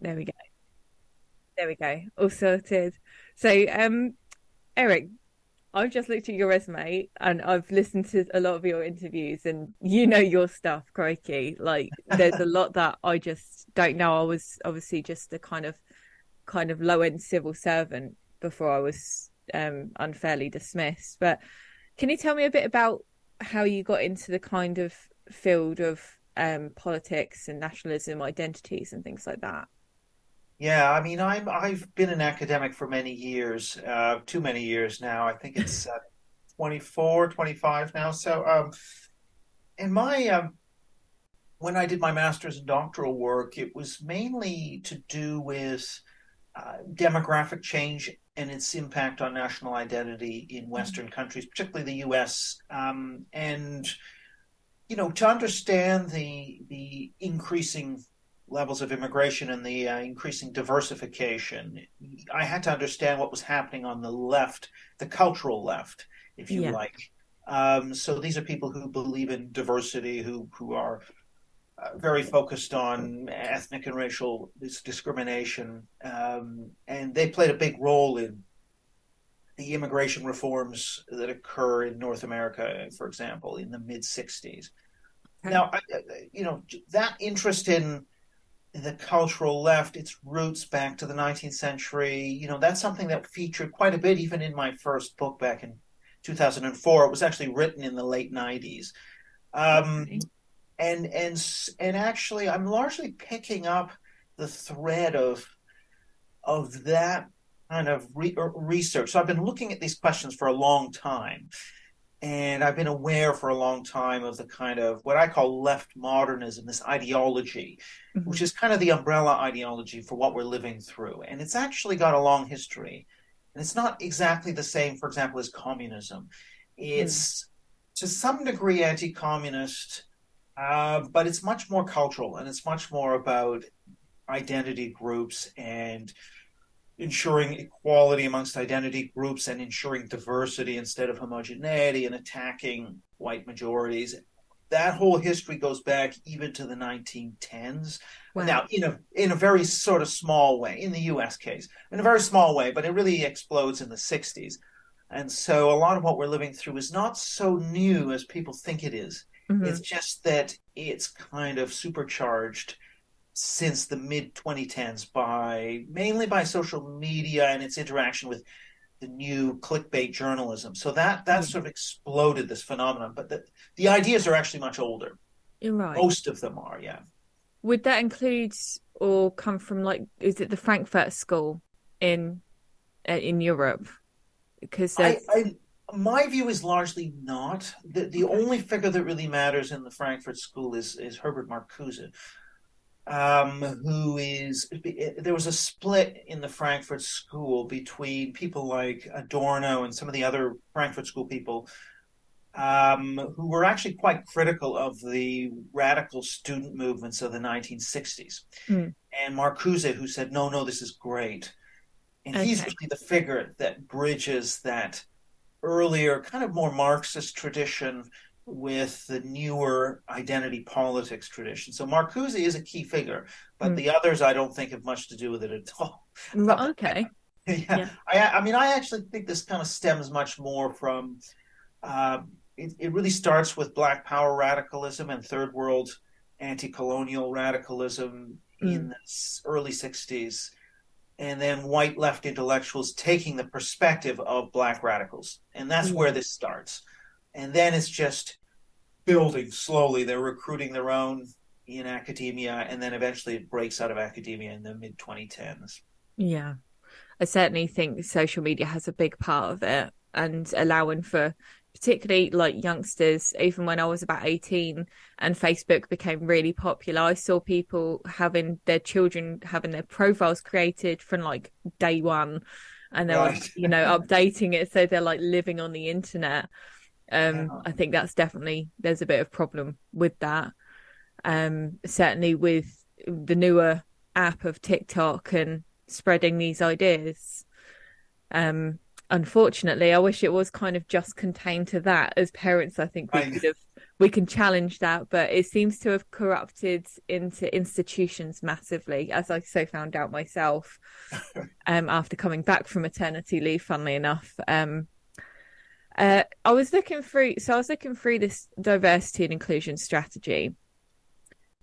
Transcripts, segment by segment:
there we go. There we go. All sorted. So, um, Eric, I've just looked at your resume and I've listened to a lot of your interviews and you know your stuff, crikey. Like there's a lot that I just don't know. I was obviously just a kind of kind of low end civil servant before I was um, unfairly dismissed. But can you tell me a bit about how you got into the kind of field of um, politics and nationalism, identities, and things like that? Yeah, I mean, I'm I've been an academic for many years, uh, too many years now. I think it's uh, 24, 25 now. So, um, in my um, when I did my master's and doctoral work, it was mainly to do with uh, demographic change and its impact on national identity in Western countries, particularly the U.S. Um, and you know, to understand the the increasing levels of immigration and the uh, increasing diversification, I had to understand what was happening on the left, the cultural left, if you yeah. like. Um, so these are people who believe in diversity, who who are uh, very focused on ethnic and racial discrimination, um, and they played a big role in the immigration reforms that occur in North America, for example, in the mid '60s. Okay. Now, I, you know, that interest in the cultural left, its roots back to the 19th century. You know, that's something that featured quite a bit even in my first book back in 2004. It was actually written in the late 90s. Um, and and and actually, I'm largely picking up the thread of of that kind of re- research. So I've been looking at these questions for a long time, and I've been aware for a long time of the kind of what I call left modernism, this ideology, mm-hmm. which is kind of the umbrella ideology for what we're living through. And it's actually got a long history. And it's not exactly the same, for example, as communism. It's mm. to some degree anti communist, uh, but it's much more cultural and it's much more about identity groups and ensuring equality amongst identity groups and ensuring diversity instead of homogeneity and attacking white majorities. That whole history goes back even to the 1910s. Wow. Now, in a in a very sort of small way, in the U.S. case, in a very small way, but it really explodes in the 60s. And so, a lot of what we're living through is not so new as people think it is. Mm-hmm. It's just that it's kind of supercharged since the mid 2010s by mainly by social media and its interaction with the new clickbait journalism. So that that mm. sort of exploded this phenomenon. But the the ideas are actually much older. You're right. Most of them are, yeah. Would that include or come from like is it the Frankfurt School in uh, in Europe? Because I, I, my view is largely not. The the okay. only figure that really matters in the Frankfurt School is is Herbert Marcuse um, who is there was a split in the Frankfurt School between people like Adorno and some of the other Frankfurt School people um, who were actually quite critical of the radical student movements of the 1960s, mm. and Marcuse, who said, "No, no, this is great," and okay. he's really the figure that bridges that earlier, kind of more Marxist tradition with the newer identity politics tradition. So Marcuse is a key figure, but mm. the others I don't think have much to do with it at all. Okay. yeah, yeah. I, I, mean, I actually think this kind of stems much more from. Uh, it, it really starts with Black Power radicalism and Third World anti-colonial radicalism mm. in the early '60s, and then white left intellectuals taking the perspective of Black radicals, and that's mm. where this starts and then it's just building slowly. They're recruiting their own in academia, and then eventually it breaks out of academia in the mid 2010s. Yeah, I certainly think social media has a big part of it, and allowing for particularly like youngsters even when i was about 18 and facebook became really popular i saw people having their children having their profiles created from like day one and they're right. like, you know updating it so they're like living on the internet um, yeah. I think that's definitely there's a bit of problem with that. Um, certainly with the newer app of TikTok and spreading these ideas. Um, unfortunately, I wish it was kind of just contained to that. As parents, I think we could have we can challenge that, but it seems to have corrupted into institutions massively, as I so found out myself um, after coming back from maternity leave. Funnily enough, um, uh, I was looking through, so I was looking through this diversity and inclusion strategy,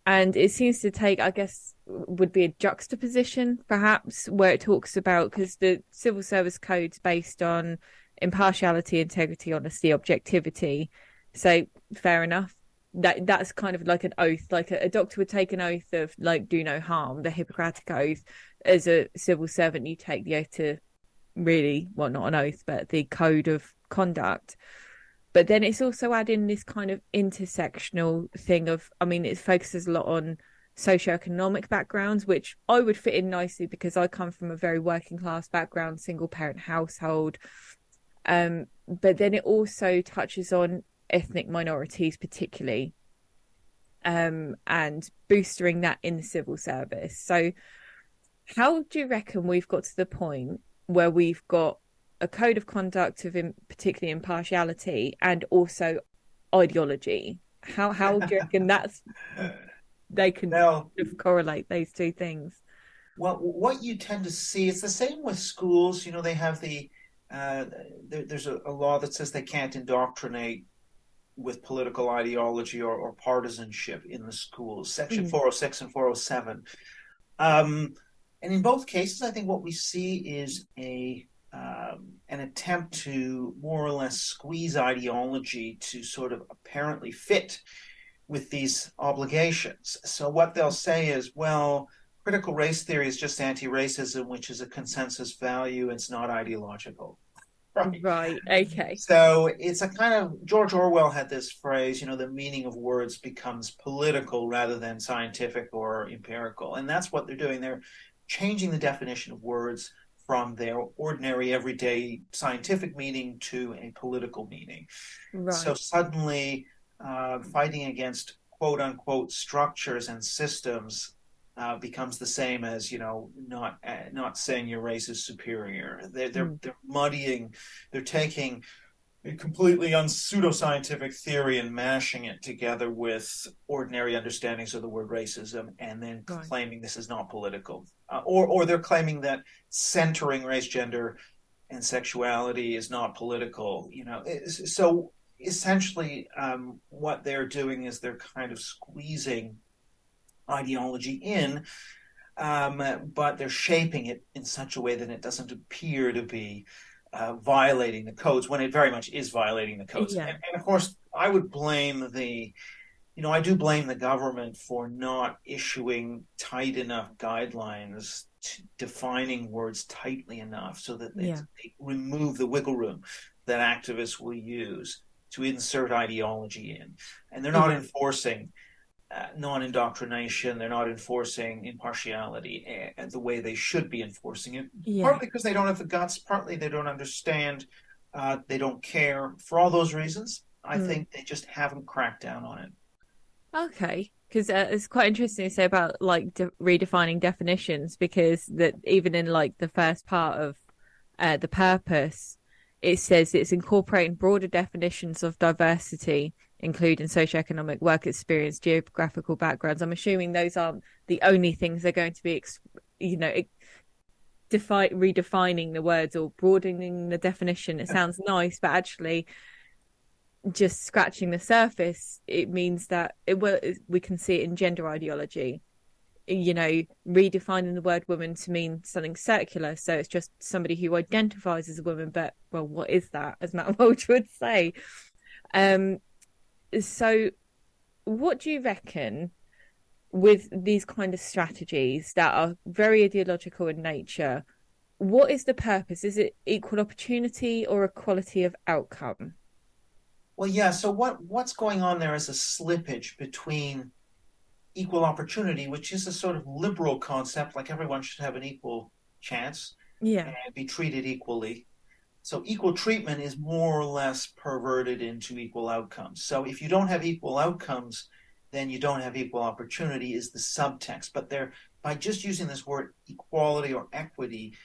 and it seems to take, I guess, would be a juxtaposition, perhaps, where it talks about because the civil service code's based on impartiality, integrity, honesty, objectivity so fair enough. That that's kind of like an oath, like a, a doctor would take an oath of like do no harm, the Hippocratic oath. As a civil servant, you take the oath to really, well, not an oath, but the code of conduct. But then it's also adding this kind of intersectional thing of, I mean, it focuses a lot on socioeconomic backgrounds, which I would fit in nicely because I come from a very working class background, single parent household. Um, but then it also touches on ethnic minorities, particularly, um, and boosting that in the civil service. So, how do you reckon we've got to the point where we've got a code of conduct of in, particularly impartiality and also ideology? How how do you reckon that's they can now, correlate those two things? Well, what you tend to see it's the same with schools. You know, they have the uh, there, there's a, a, law that says they can't indoctrinate with political ideology or, or partisanship in the schools, Section mm. 406 and 407. Um, and in both cases, I think what we see is a um, an attempt to more or less squeeze ideology to sort of apparently fit with these obligations. So what they'll say is, well, critical race theory is just anti-racism, which is a consensus value. It's not ideological. Right. right. Okay. So it's a kind of George Orwell had this phrase, you know, the meaning of words becomes political rather than scientific or empirical. And that's what they're doing. They're changing the definition of words from their ordinary everyday scientific meaning to a political meaning. Right. So suddenly uh, fighting against quote unquote structures and systems uh, becomes the same as you know not uh, not saying your race is superior. They're they're, mm. they're muddying, they're taking a completely un pseudoscientific theory and mashing it together with ordinary understandings of the word racism, and then right. claiming this is not political, uh, or or they're claiming that centering race, gender, and sexuality is not political. You know, so essentially, um, what they're doing is they're kind of squeezing ideology in, um, but they're shaping it in such a way that it doesn't appear to be uh, violating the codes when it very much is violating the codes. Yeah. And, and, of course, I would blame the, you know, I do blame the government for not issuing tight enough guidelines defining words tightly enough so that they, yeah. they remove the wiggle room that activists will use to insert ideology in. And they're not mm-hmm. enforcing uh, non-indoctrination. They're not enforcing impartiality uh, the way they should be enforcing it. Yeah. Partly because they don't have the guts. Partly they don't understand. Uh, they don't care. For all those reasons, I mm. think they just haven't cracked down on it. Okay, because uh, it's quite interesting to say about like de- redefining definitions because that even in like the first part of uh, the purpose, it says it's incorporating broader definitions of diversity including socioeconomic work experience, geographical backgrounds. I'm assuming those aren't the only things they're going to be, you know, defi- redefining the words or broadening the definition. It sounds nice, but actually, just scratching the surface, it means that it will. We can see it in gender ideology. You know, redefining the word woman to mean something circular. So it's just somebody who identifies as a woman, but well, what is that? As Matt Walsh would say. Um, so, what do you reckon with these kind of strategies that are very ideological in nature? What is the purpose? Is it equal opportunity or equality of outcome? Well, yeah. So what what's going on there is a slippage between equal opportunity, which is a sort of liberal concept, like everyone should have an equal chance, yeah, and be treated equally, so equal treatment is more or less perverted into equal outcomes. So if you don't have equal outcomes, then you don't have equal opportunity is the subtext. But they're by just using this word equality or equity,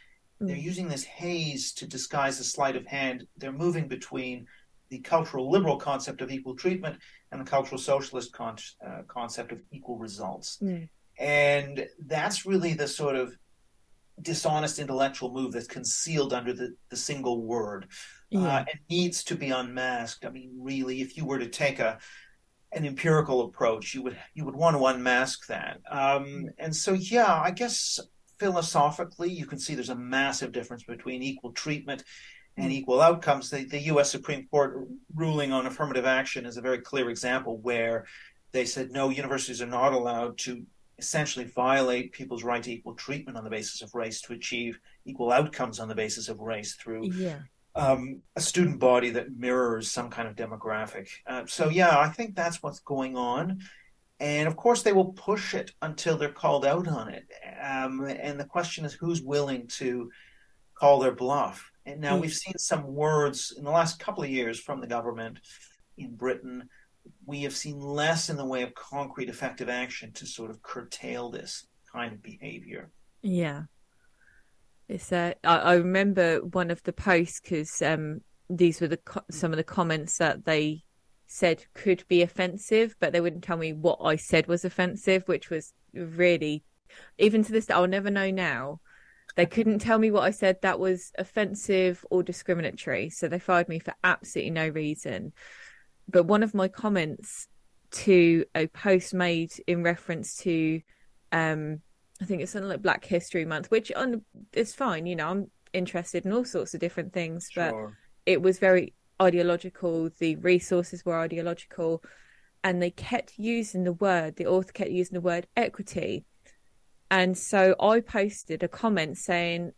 mm. they're using this haze to disguise a sleight of hand. They're moving between the cultural liberal concept of equal treatment and the cultural socialist con- uh, concept of equal results. Mm. And that's really the sort of dishonest intellectual move that's concealed under the, the single word. Yeah. Uh, it needs to be unmasked. I mean, really, if you were to take a an empirical approach, you would you would want to unmask that. Um, and so, yeah, I guess philosophically, you can see there's a massive difference between equal treatment and equal outcomes. The, the U.S. Supreme Court ruling on affirmative action is a very clear example where they said no, universities are not allowed to essentially violate people's right to equal treatment on the basis of race to achieve equal outcomes on the basis of race through yeah. um, a student body that mirrors some kind of demographic. Uh, so, yeah, I think that's what's going on. And of course, they will push it until they're called out on it. Um, and the question is who's willing to call their bluff? And now we've seen some words in the last couple of years from the government in Britain we have seen less in the way of concrete effective action to sort of curtail this kind of behavior. Yeah. It's uh, I, I remember one of the posts because um, these were the co- some of the comments that they said could be offensive, but they wouldn't tell me what I said was offensive, which was really, even to this day, I'll never know now. They couldn't tell me what I said that was offensive or discriminatory, so they fired me for absolutely no reason but one of my comments to a post made in reference to um I think it's something like Black History Month, which on it's fine, you know, I'm interested in all sorts of different things, but it was very ideological, the resources were ideological, and they kept using the word, the author kept using the word equity. And so I posted a comment saying,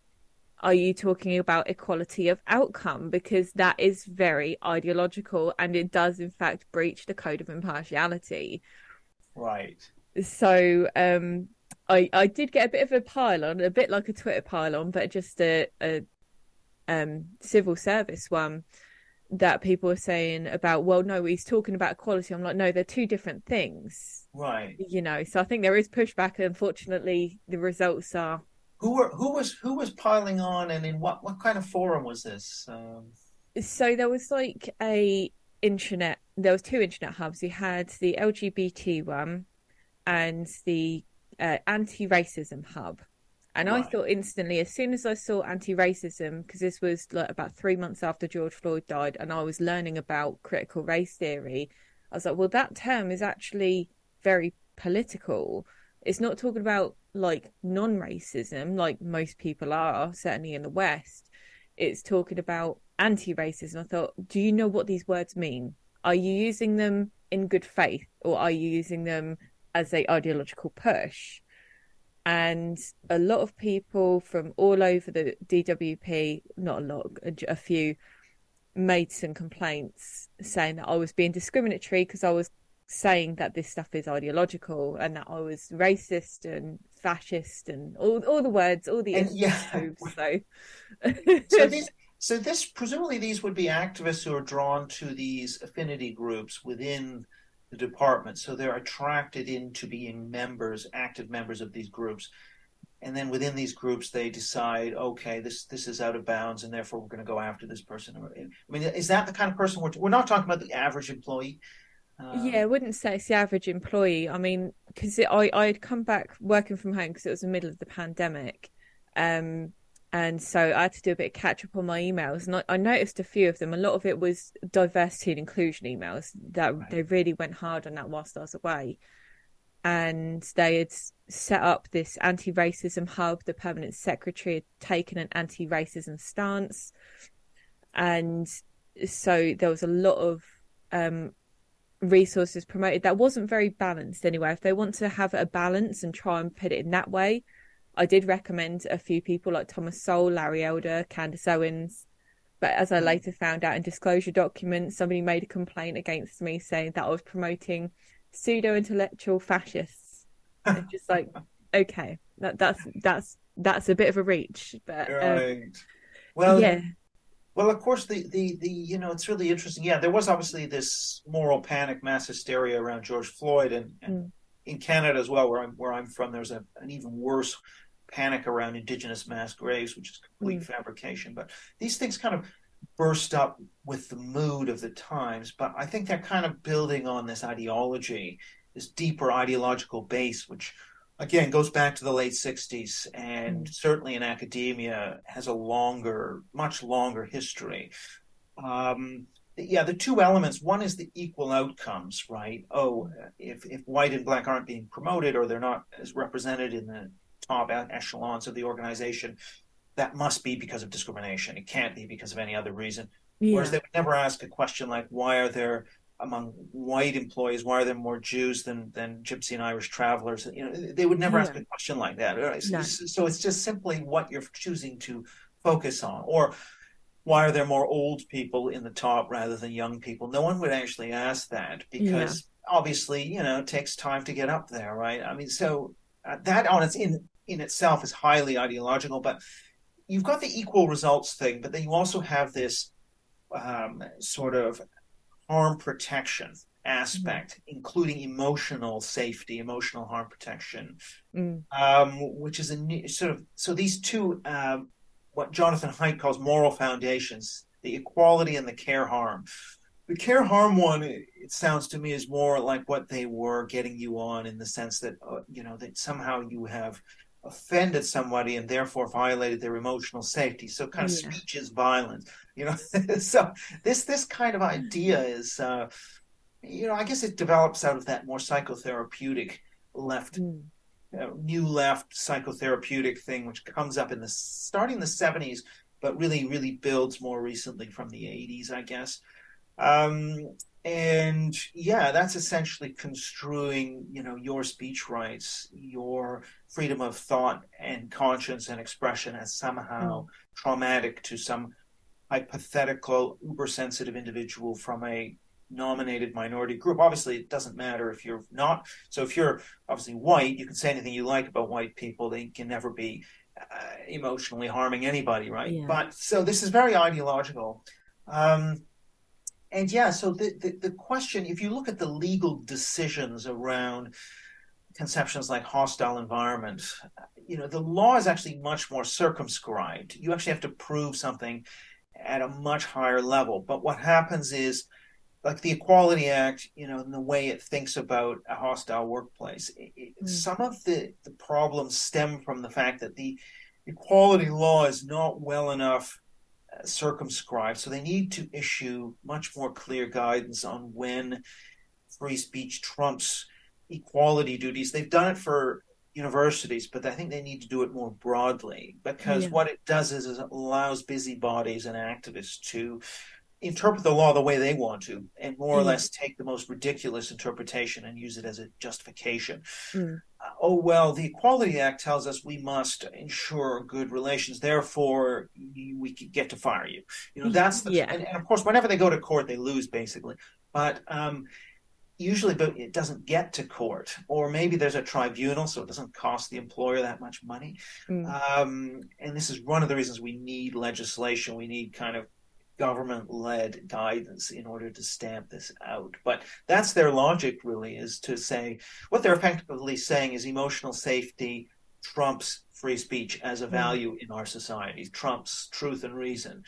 are you talking about equality of outcome? Because that is very ideological and it does, in fact, breach the code of impartiality. Right. So, um, I, I did get a bit of a pile-on, a bit like a Twitter pile-on, but just a, a um, civil service one that people are saying about, well, no, he's talking about equality. I'm like, no, they're two different things. Right. You know, so I think there is pushback. Unfortunately, the results are who were who was who was piling on, and in what what kind of forum was this? Um... So there was like a internet. There was two internet hubs. You had the LGBT one and the uh, anti-racism hub. And right. I thought instantly, as soon as I saw anti-racism, because this was like about three months after George Floyd died, and I was learning about critical race theory, I was like, well, that term is actually very political. It's not talking about like non-racism like most people are certainly in the west. It's talking about anti-racism. I thought do you know what these words mean? Are you using them in good faith or are you using them as a ideological push? And a lot of people from all over the DWP, not a lot, a, few, made some complaints saying that I was being discriminatory because I was saying that this stuff is ideological and that I was racist and fascist and all all the words, all the and, yeah. so. so these, so this presumably these would be activists who are drawn to these affinity groups within the department, so they're attracted into being members, active members of these groups. And then within these groups, they decide, okay, this this is out of bounds, and therefore we're going to go after this person. I mean, is that the kind of person we're we're not talking about the average employee? Um, yeah, I wouldn't say it's the average employee. I mean, because I I had come back working from home because it was the middle of the pandemic, um, and so I had to do a bit of catch up on my emails, and I, I, noticed a few of them. A lot of it was diversity and inclusion emails that right. they really went hard on that whilst I was away, and they had set up this anti-racism hub. The permanent secretary had taken an anti-racism stance, and so there was a lot of um, resources promoted that wasn't very balanced anyway. If they want to have a balance and try and put it in that way, I did recommend a few people like Thomas Sowell, Larry Elder, Candace Owens. But as I mm. later found out in disclosure documents, somebody made a complaint against me saying that I was promoting pseudo intellectual fascists. and just like, okay, that, that's that's that's a bit of a reach. But um, right. Um, well, yeah. Well, of course, the, the, the you know it's really interesting. Yeah, there was obviously this moral panic, mass hysteria around George Floyd, and, and mm. in Canada as well, where I'm where I'm from, there's a, an even worse panic around Indigenous mass graves, which is complete mm. fabrication. But these things kind of burst up with the mood of the times, but I think they're kind of building on this ideology, this deeper ideological base, which again goes back to the late 60s and mm. certainly in academia has a longer, much longer history. Um, yeah, the two elements. One is the equal outcomes, right? Oh, if if white and black aren't being promoted or they're not as represented in the top echelons of the organization, that must be because of discrimination. It can't be because of any other reason. Yeah. Whereas they would never ask a question like, why are there among white employees, why are there more Jews than than Gypsy and Irish travelers? You know, they would never yeah. ask a question like that. Right? No. So, so it's just simply what you're choosing to focus on, or why are there more old people in the top rather than young people? No one would actually ask that because yeah. obviously, you know, it takes time to get up there, right? I mean, so uh, that on its in in itself is highly ideological, but you've got the equal results thing, but then you also have this um, sort of harm protection aspect, mm-hmm. including emotional safety, emotional harm protection, mm. um, which is a new, sort of so these two, um, what Jonathan Haidt calls moral foundations, the equality and the care harm. The care harm one, it sounds to me, is more like what they were getting you on in the sense that uh, you know that somehow you have offended somebody and therefore violated their emotional safety. So kind of yeah. speech is violence, you know. so this this kind of idea is, uh, you know, I guess it develops out of that more psychotherapeutic left, mm. uh, new left psychotherapeutic thing, which comes up in the starting the seventies, but really really builds more recently from the eighties, I guess. Um, and yeah that's essentially construing you know your speech rights your freedom of thought and conscience and expression as somehow mm. traumatic to some hypothetical uber sensitive individual from a nominated minority group. Obviously it doesn't matter if you're not. So if you're obviously white you can say anything you like about white people. They can never be uh, emotionally harming anybody right? Yeah. but so this is very ideological. Um, and yeah, so the, the, the question, if you look at the legal decisions around conceptions like hostile environment, you know, the law is actually much more circumscribed. You actually have to prove something at a much higher level. But what happens is, like the Equality Act, you know, in the way it thinks about a hostile workplace, it, mm. some of the, the problems stem from the fact that the equality law is not well enough circumscribed. So they need to issue much more clear guidance on when free speech trumps equality duties. They've done it for universities, but I think they need to do it more broadly because yeah. what it does is, is it allows busybodies and activists to interpret the law the way they want to and more mm. or less take the most ridiculous interpretation and use it as a justification. Mm. Uh, oh, well, the Equality Act tells us we must ensure good relations, therefore we get to fire you. You know, that's the, yeah. and, and, of course, whenever they go to court, they lose basically. But um, usually but it doesn't get to court or maybe there's a tribunal so it doesn't cost the employer that much money mm. um, and this is one of the reasons we need legislation we need kind of government led guidance in order to stamp this out. But that's their logic, really, is to say what they're effectively saying is emotional safety trumps free speech as a hmm. value in our society, trumps truth and reason.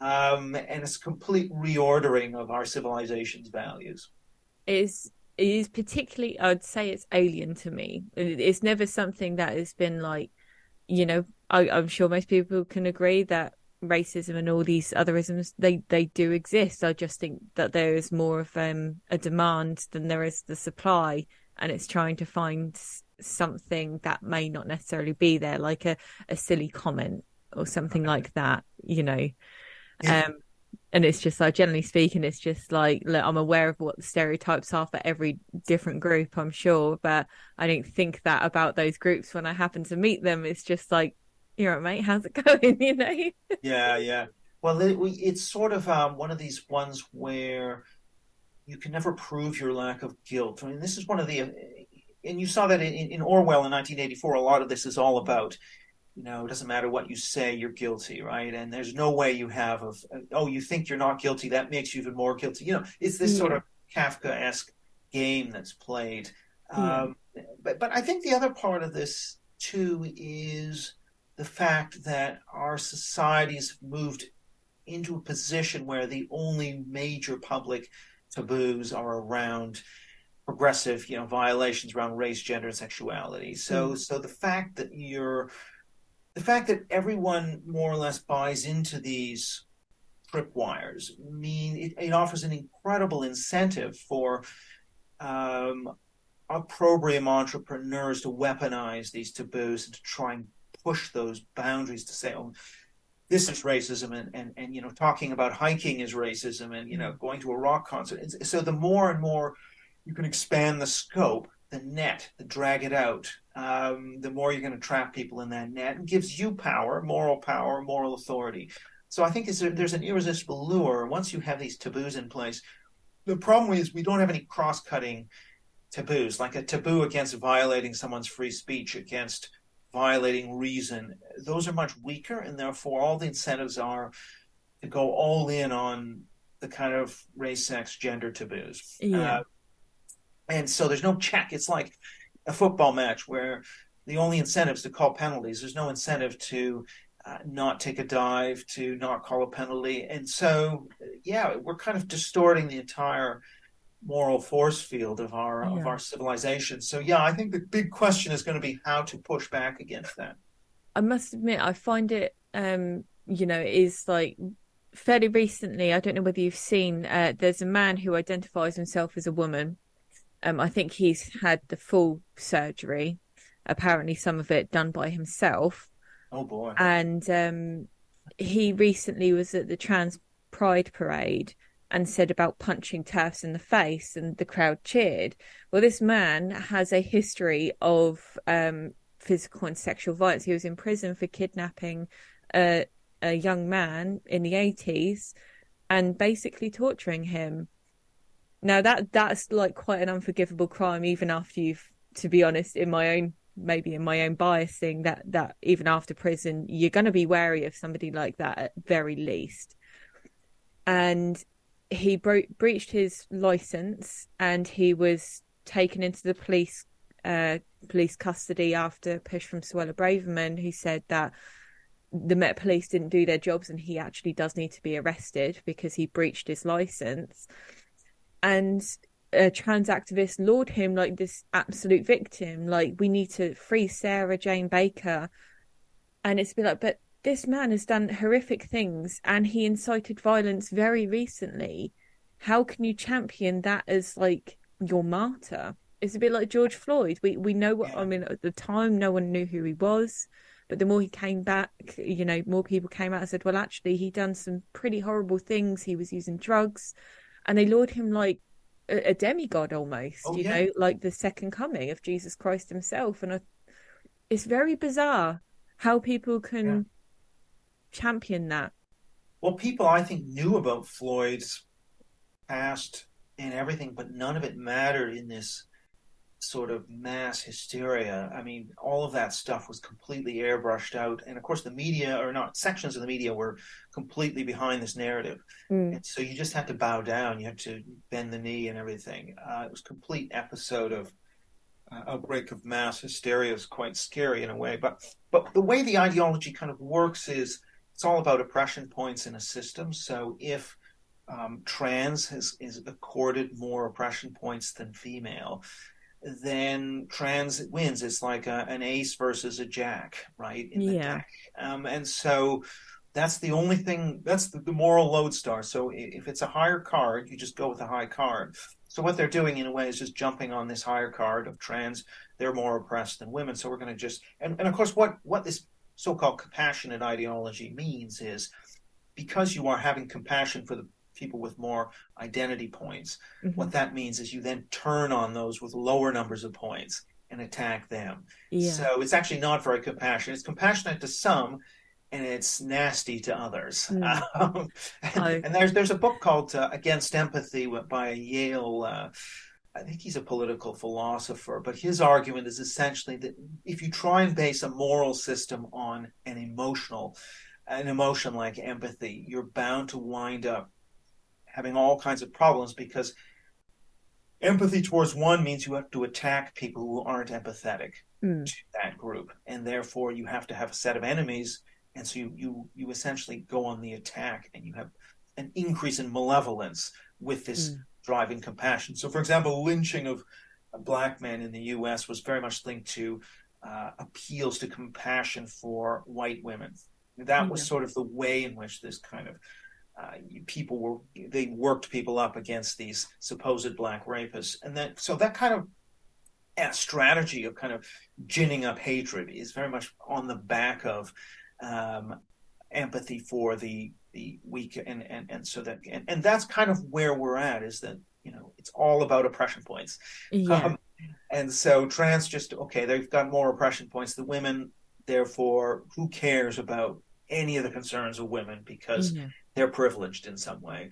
Um, and it's a complete reordering of our civilization's values. Is it is particularly, I'd say it's alien to me. It's never something that has been like, you know, I, I'm sure most people can agree that racism and all these other isms they they do exist i just think that there is more of um, a demand than there is the supply and it's trying to find something that may not necessarily be there like a, a silly comment or something like that you know yeah. um and it's just like generally speaking it's just like look, i'm aware of what the stereotypes are for every different group i'm sure but i don't think that about those groups when i happen to meet them it's just like you're right, mate. How's it going? You know? yeah, yeah. Well, it, it's sort of um, one of these ones where you can never prove your lack of guilt. I mean, this is one of the, and you saw that in, in Orwell in 1984. A lot of this is all about, you know, it doesn't matter what you say, you're guilty, right? And there's no way you have of, oh, you think you're not guilty, that makes you even more guilty. You know, it's this yeah. sort of Kafka-esque game that's played. Yeah. Um, but but I think the other part of this too is the fact that our societies have moved into a position where the only major public taboos are around progressive, you know, violations around race, gender, and sexuality. So, mm. so the fact that you're, the fact that everyone more or less buys into these tripwires mean it, it offers an incredible incentive for um, opprobrium entrepreneurs to weaponize these taboos and to try and push those boundaries to say, oh, this is racism and, and, and you know talking about hiking is racism and you know going to a rock concert. So the more and more you can expand the scope the net the drag it out um, the more you're going to trap people in that net and gives you power moral power moral authority so i think there's an irresistible lure once you have these taboos in place the problem is we don't have any cross-cutting taboos, like a taboo against violating someone's free speech, against violating reason. Those are much weaker, and therefore all the incentives are to go all in on the kind of race, sex, gender taboos. Yeah. Uh, and so there's no check. It's like a football match where the only incentive is to call penalties. There's no incentive to uh, not take a dive, to not call a penalty. And so, yeah, we're kind of distorting the entire moral force field of our yeah. of our civilization. So yeah, I think the big question is going to be how to push back against that. I must admit, I find it, um, you know, is like fairly recently. I don't know whether you've seen. Uh, there's a man who identifies himself as a woman. Um, I think he's had the full surgery. Apparently, some of it done by himself. Oh boy! And um, he recently was at the Trans Pride Parade and said about punching TERFs in the face, and the crowd cheered. Well, this man has a history of um, physical and sexual violence. He was in prison for kidnapping a, a young man in the 80s and basically torturing him. Now that that's like quite an unforgivable crime, even after you've, to be honest, in my own maybe in my own biasing that that even after prison you're going to be wary of somebody like that at very least and he bro- breached his license and he was taken into the police uh, police custody after a push from Suella Braverman, who said that the Met Police didn't do their jobs and he actually does need to be arrested because he breached his license. And a trans activist laud him like this absolute victim, like we need to free Sarah Jane Baker. And it's been like, but this man has done horrific things and he incited violence very recently. How can you champion that as like your martyr? It's a bit like George Floyd. We we know what I mean at the time no one knew who he was, but the more he came back, you know, more people came out and said, Well actually he done some pretty horrible things. He was using drugs and they laud him like a, a demigod almost, oh, you yeah. know, like the second coming of Jesus Christ himself. And I, it's very bizarre how people can yeah champion that? Well, people I think knew about Floyd's past and everything, but none of it mattered in this sort of mass hysteria. I mean, all of that stuff was completely airbrushed out. And of course, the media, or not, sections of the media were completely behind this narrative. Mm. And so you just had to bow down. You had to bend the knee and everything. Uh, it was a complete episode of uh, outbreak of mass hysteria. is quite scary in a way. But, but the way the ideology kind of works is it's all about oppression points in a system. So if um, trans has, is accorded more oppression points than female, then trans wins. It's like a, an ace versus a jack, right? yeah. Um, and so that's the only thing. That's the, the, moral lodestar. So if it's a higher card, you just go with a high card. So what they're doing in a way is just jumping on this higher card of trans. They're more oppressed than women. So we're going to just and, and of course what what this so-called compassionate ideology means is because you are having compassion for the people with more identity points, mm-hmm. what that means is you then turn on those with lower numbers of points and attack them. Yeah. So it's actually not very compassionate. It's compassionate to some, and it's nasty to others. Mm. Um, and, I... and, there's there's a book called uh, Against Empathy by a Yale. Uh, I think he's a political philosopher, but his argument is essentially that if you try and base a moral system on an emotional, an emotion like empathy, you're bound to wind up having all kinds of problems because empathy towards one means you have to attack people who aren't empathetic mm. to that group, and therefore you have to have a set of enemies and so you you you essentially go on the attack, and you have an increase in malevolence with this mm. driving compassion. So, for example, lynching of a black men in the U.S. was very much linked to uh, appeals to compassion for white women. That was sort of the way in which this kind of uh, people were they worked people up against these supposed black rapists, and then so that kind of a strategy of kind of ginning up hatred is very much on the back of um, empathy for the the weak and and and so that and, and that's kind of where we're at is that you know it's all about oppression points yeah. Um, and so trans just okay they've got more oppression points the women therefore who cares about any of the concerns of women because mm-hmm. They're privileged in some way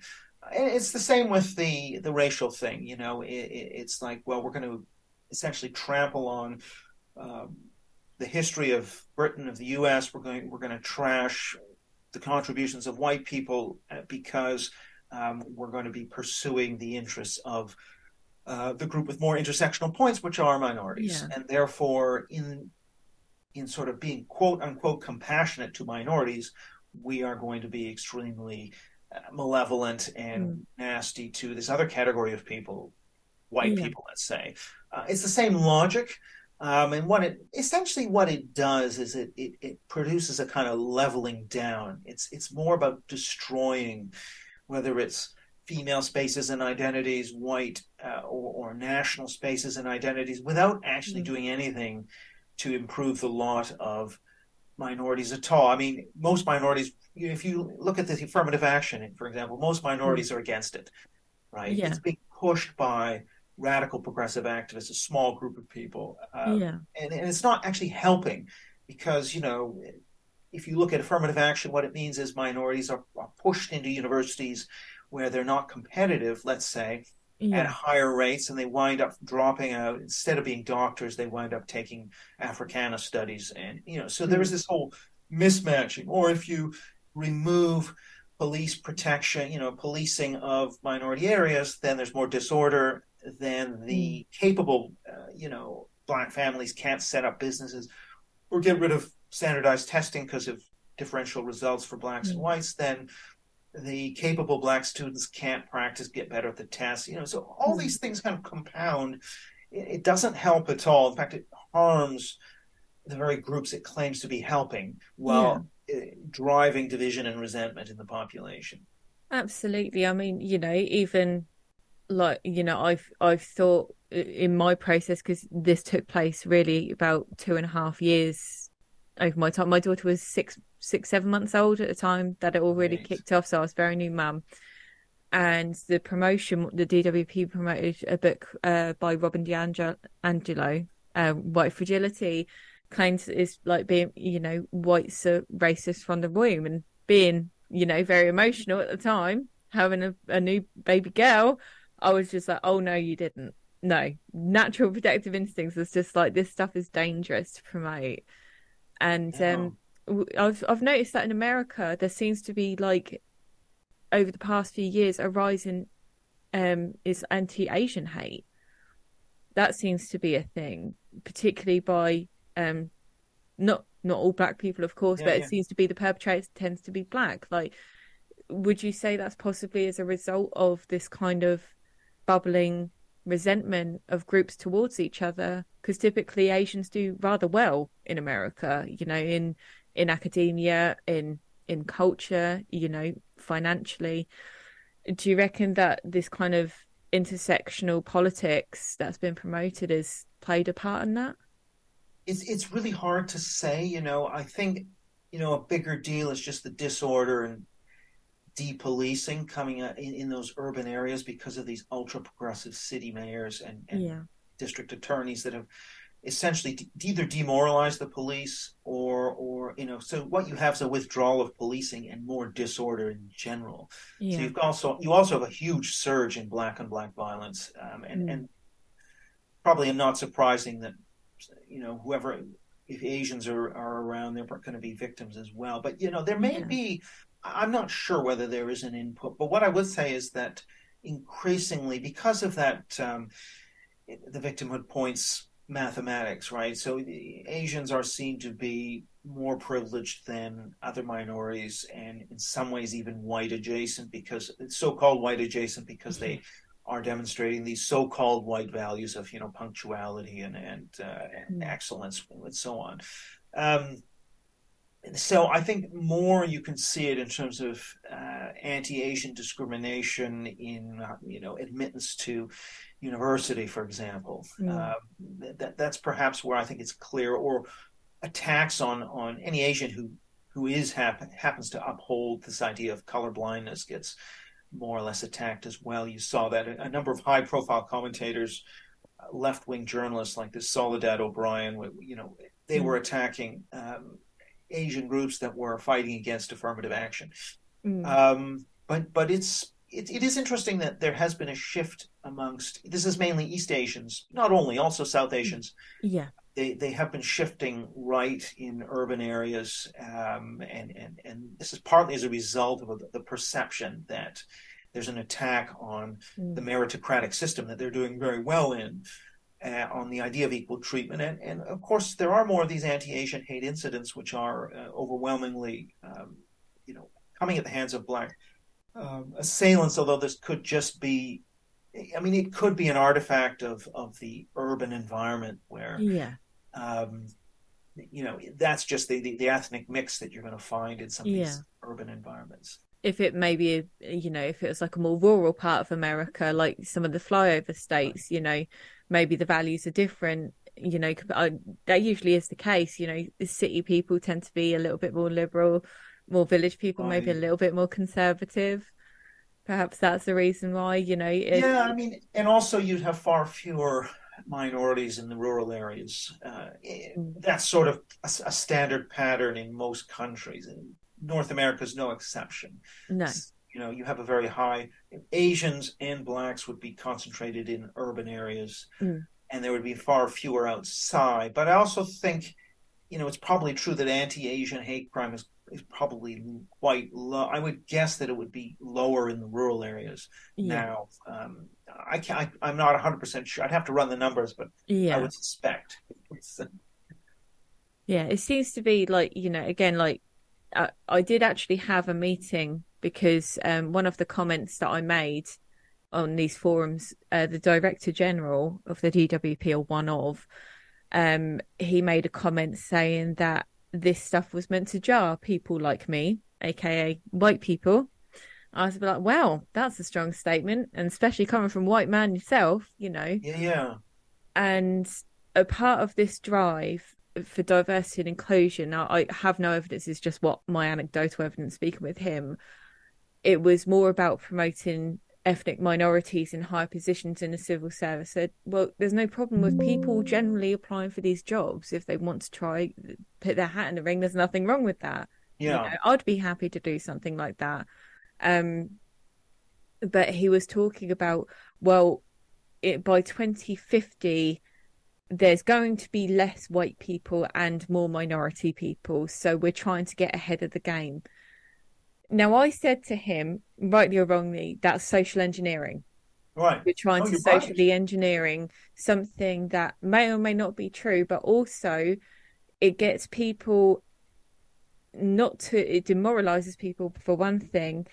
and it's the same with the the racial thing you know it, it, it's like well we're going to essentially trample on um, the history of Britain of the U.S. We're going we're going to trash the contributions of white people uh, because um, we're going to be pursuing the interests of uh, the group with more intersectional points, which are minorities, yeah. and therefore, in in sort of being quote unquote compassionate to minorities, we are going to be extremely uh, malevolent and mm. nasty to this other category of people, white yeah. people, let's say. Uh, it's the same logic. Um, and what it essentially what it does is it, it, it produces a kind of leveling down. It's it's more about destroying whether it's female spaces and identities, white uh, or, or, national spaces and identities, without actually mm-hmm. doing anything to improve the lot of minorities at all. I mean, most minorities, if you look at the affirmative action, for example, most minorities are against it, right? Yeah. It's being pushed by radical progressive activists, a small group of people. Uh, yeah. And, and it's not actually helping because, you know, if you look at affirmative action, what it means is minorities are, are pushed into universities where they're not competitive, let's say, yeah. at higher rates, and they wind up dropping out. Instead of being doctors, they wind up taking Africana studies, and you know, so mm-hmm. there's this whole mismatching. Or if you remove police protection, you know, policing of minority areas, then there's more disorder. Then the mm. capable, uh, you know, black families can't set up businesses or get rid of standardized testing because of differential results for blacks mm. and whites, then the capable black students can't practice, get better at the tests. You know, so all mm. these things kind of compound. It, doesn't help at all. In fact, it harms the very groups it claims to be helping while yeah. Uh, driving division and resentment in the population. Absolutely. I mean, you know, even like you know, I've I've thought in my process because this took place really about two and a half years over my time. My daughter was six, six, seven months old at the time that it all really right. kicked off. So I was very new mum. And the promotion, the DWP promoted a book uh, by Robin DiAngelo, uh, White Fragility, claims is like being, you know, white's a racist from the womb and being, you know, very emotional at the time, having a, a new baby girl. I was just like, oh no, you didn't. No, natural protective instincts was just like this stuff is dangerous to promote and um, I've I've noticed that in America there seems to be like over the past few years a rise in um is anti-Asian hate. That seems to be a thing, particularly by um not not all black people, of course, yeah, but yeah. it seems to be the perpetrator tends to be black. Like, would you say that's possibly as a result of this kind of bubbling resentment of groups towards each other because typically Asians do rather well in America, you know, in in academia, in in culture, you know, financially. Do you reckon that this kind of intersectional politics that's been promoted has played a part in that? It's it's really hard to say, you know. I think, you know, a bigger deal is just the disorder and depolicing coming in, in those urban areas because of these ultra progressive city mayors and, and yeah. district attorneys that have essentially either demoralize the police or or you know so what you have is a withdrawal of policing and more disorder in general yeah. so you've also you also have a huge surge in black and black violence um, and mm. and probably not surprising that you know whoever if asians are, are around they're going to be victims as well but you know there may yeah. be I'm not sure whether there is an input, but what I would say is that increasingly, because of that, um, the victimhood points mathematics, right? So Asians are seen to be more privileged than other minorities, and in some ways even white adjacent because it's so-called white adjacent because mm-hmm. they are demonstrating these so-called white values of you know punctuality and and, uh, and mm-hmm. excellence and so on. Um, so I think more you can see it in terms of uh, anti-Asian discrimination in you know admittance to university, for example. Mm. Uh, that that's perhaps where I think it's clear, or attacks on on any Asian who who is happen, happens to uphold this idea of color blindness gets more or less attacked as well. You saw that a, a number of high-profile commentators, uh, left-wing journalists like this Soledad O'Brien, you know, they mm. were attacking. Um, Asian groups that were fighting against affirmative action. Mm. Um, but but it's it, it is interesting that there has been a shift amongst this is mainly East Asians, not only also South Asians. Yeah, they they have been shifting right in urban areas, um, and and and this is partly as a result of the perception that there's an attack on mm. the meritocratic system that they're doing very well in uh, on the idea of equal treatment. And, and of course, there are more of these anti-Asian hate incidents, which are uh, overwhelmingly, um, you know, coming at the hands of black um, assailants. Although this could just be, I mean, it could be an artifact of of the urban environment where, yeah. Um, you know, that's just the, the, the, ethnic mix that you're going to find in some of these urban environments if it maybe you know if it was like a more rural part of america like some of the flyover states you know maybe the values are different you know that usually is the case you know the city people tend to be a little bit more liberal more village people right. maybe a little bit more conservative. Perhaps that's the reason why you know it... yeah i mean and also you'd have far fewer minorities in the rural areas. Uh, that's sort of a, a, standard pattern in most countries and north america is no exception. No. You know you have a very high asians and blacks would be concentrated in urban areas mm. and there would be far fewer outside. But i also think you know it's probably true that anti-asian hate crime is, is probably quite low i would guess that it would be lower in the rural areas yeah. now um, i can't I, am not 100% sure i'd have to run the numbers but yeah. i would suspect yeah it seems to be like you know again like I, I did actually have a meeting because um, one of the comments that I made on these forums, uh, the director general of the DWP, or one of, um, he made a comment saying that this stuff was meant to jar people like me, aka white people. I was like, "Well, that's a strong statement, and especially coming from white man yourself, you know." Yeah, yeah. And a part of this drive for diversity and inclusion, I have no evidence. It's just what my anecdotal evidence speaking with him it was more about promoting ethnic minorities in high positions in the civil service. Said well there's no problem with people generally applying for these jobs if they want to try put their hat in the ring. There's nothing wrong with that. Yeah. you know, i'd be happy to do something like that. Um but he was talking about well it by 2050 there's going to be less white people and more minority people. So we're trying to get ahead of the game now, I said to him, rightly or wrongly, that's social engineering. Right. You're trying oh, to socially right. engineering something that may or may not be true, but also it gets people not to, it demoralizes people for one thing,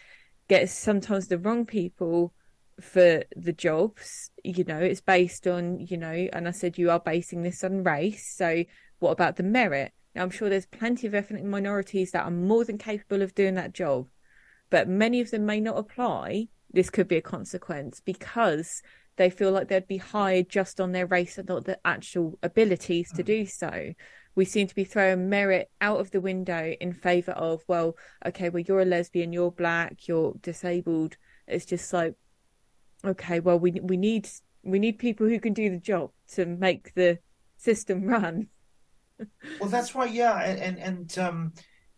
gets sometimes the wrong people for the jobs. You know, it's based on, you know, and I said you are basing this on race. So what about the merit? Now, I'm sure there's plenty of ethnic minorities that are more than capable of doing that job, but many of them may not apply. This could be a consequence because they feel like they'd be hired just on their race and not the actual abilities to hmm. do so. We seem to be throwing merit out of the window in favour of, well, okay, well, you're a lesbian, you're black, you're disabled. It's just like, okay, well, we we need we need people who can do the job to make the system run well, that's why, yeah, and and, and um,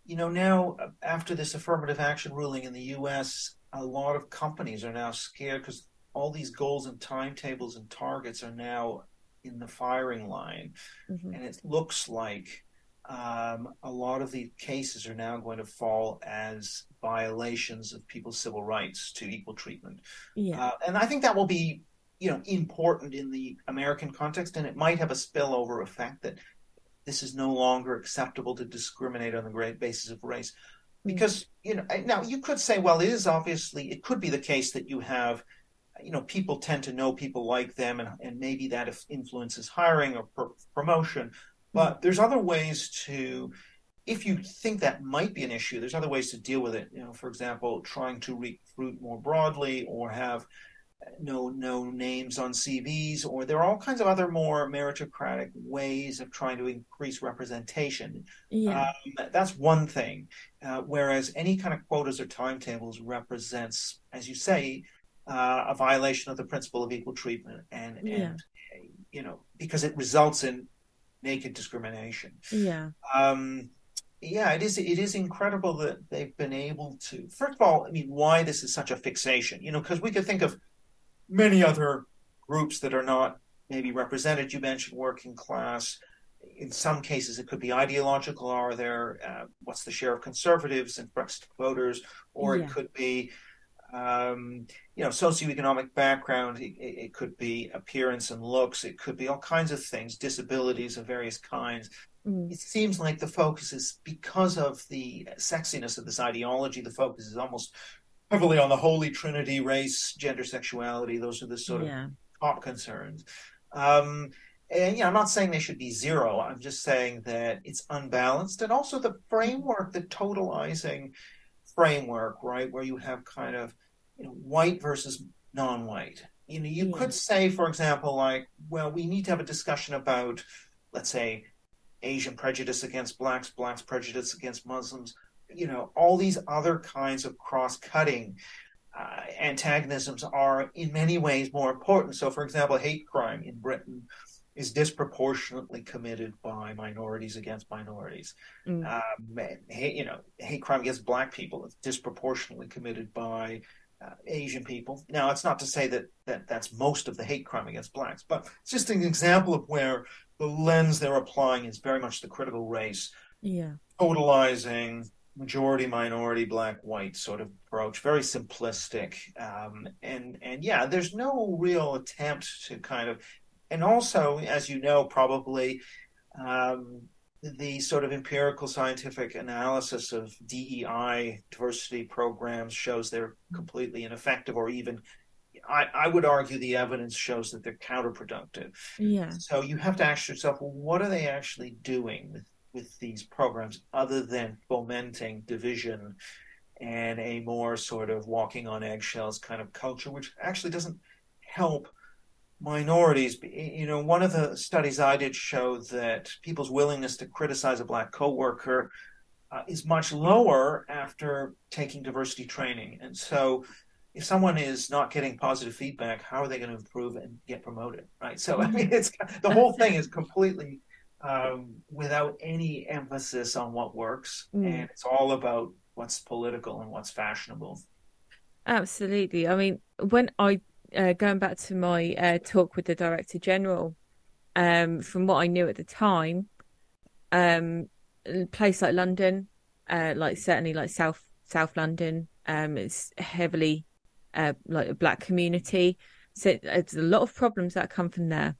you know now after this affirmative action ruling in the U.S., a lot of companies are now scared because all these goals and timetables and targets are now in the firing line, mm-hmm. and it looks like um, a lot of the cases are now going to fall as violations of people's civil rights to equal treatment. Yeah. Uh, and I think that will be, you know, important in the American context, and it might have a spillover effect that this is no longer acceptable to discriminate on the great basis of race. Mm. Because, you know, now you could say, well, it is obviously, it could be the case that you have, you know, people tend to know people like them, and, and maybe that influences hiring or pr- promotion. Mm. But there's other ways to, if you think that might be an issue, there's other ways to deal with it. You know, for example, trying to recruit more broadly or have no no names on CVs, or there are all kinds of other more meritocratic ways of trying to increase representation. Yeah. Um, that's one thing. Uh, whereas any kind of quotas or timetables represents, as you say, uh, a violation of the principle of equal treatment, and Yeah. and you know because it results in naked discrimination. Yeah. Um, yeah, it is. It is incredible that they've been able to. First of all, I mean, why this is such a fixation? You know, because we could think of many other groups that are not maybe represented. You mentioned working class. In some cases, it could be ideological. Are there uh, what's the share of conservatives and Brexit voters, or Yeah. it could be um, you know socioeconomic background. It, it could be appearance and looks. It could be all kinds of things, disabilities of various kinds Mm. it seems like the focus is because of the sexiness of this ideology the focus is almost heavily on the holy trinity race gender sexuality those are the sort of top concerns. Um and yeah i'm not saying they should be zero. I'm just saying that it's unbalanced. And also the framework the totalizing framework right where you have kind of you know, white versus non-white. You know you Yeah. could say for example like well we need to have a discussion about let's say Asian prejudice against blacks, blacks prejudice against Muslims, you know, all these other kinds of cross-cutting uh, antagonisms are in many ways more important. So, for example, hate crime in Britain is disproportionately committed by minorities against minorities. Mm. Um, hate, you know, hate crime against black people is disproportionately committed by uh, Asian people. Now, it's not to say that, that that's most of the hate crime against blacks, but it's just an example of where the lens they're applying is very much the critical race, Yeah. totalizing majority, minority, black, white sort of approach, very simplistic. Um, and and yeah, there's no real attempt to kind of, and also, as you know, probably. Um, the sort of empirical scientific analysis of DEI diversity programs shows they're completely ineffective, or even, I, I would argue, the evidence shows that they're counterproductive. Yeah. So you have to ask yourself, well, what are they actually doing with, these programs other than fomenting division and a more sort of walking on eggshells kind of culture, which actually doesn't help minorities. You know, one of the studies I did showed that people's willingness to criticize a black coworker uh, is much lower after taking diversity training. And so if someone is not getting positive feedback, how are they going to improve and get promoted? Right. So, I mean, it's the whole thing is completely um, without any emphasis on what works. Mm. And it's all about what's political and what's fashionable. Absolutely. I mean, when I uh, going back to my uh, talk with the Director General, um, from what I knew at the time, um, a place like London, uh, like certainly like South South London, um, it's heavily uh, like a black community. So there's a lot of problems that come from there.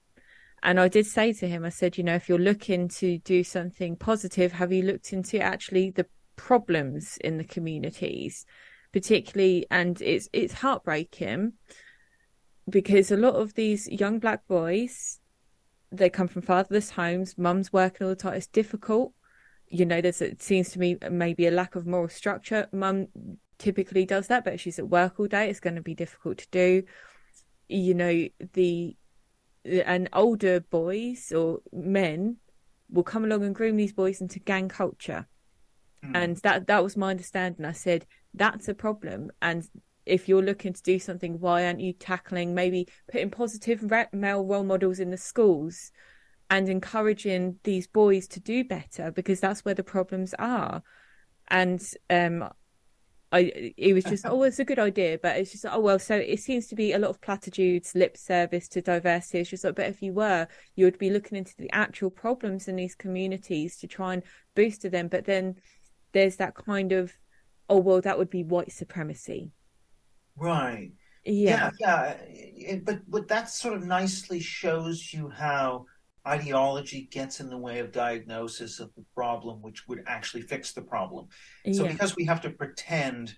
And I did say to him, I said, you know, if you're looking to do something positive, have you looked into actually the problems in the communities? particularly and it's it's heartbreaking because a lot of these young black boys they come from fatherless homes mum's working all the time it's difficult. You know there's it seems to me maybe a lack of moral structure. Mum typically does that but if she's at work all day it's going to be difficult to do. You know the and older boys or men will come along and groom these boys into gang culture. Mm. and that that was my understanding. I said that's a problem. And if you're looking to do something why aren't you tackling maybe putting positive re- male role models in the schools and encouraging these boys to do better? Because that's where the problems are. And um I it was just oh it's a good idea but it's just oh well so it seems to be a lot of platitudes lip service to diversity it's just like but if you were you would be looking into the actual problems in these communities to try and boost them but then there's that kind of oh well that would be white supremacy Right. yeah Yeah, yeah. But but that sort of nicely shows you how ideology gets in the way of diagnosis of the problem, which would actually fix the problem. So, because we have to pretend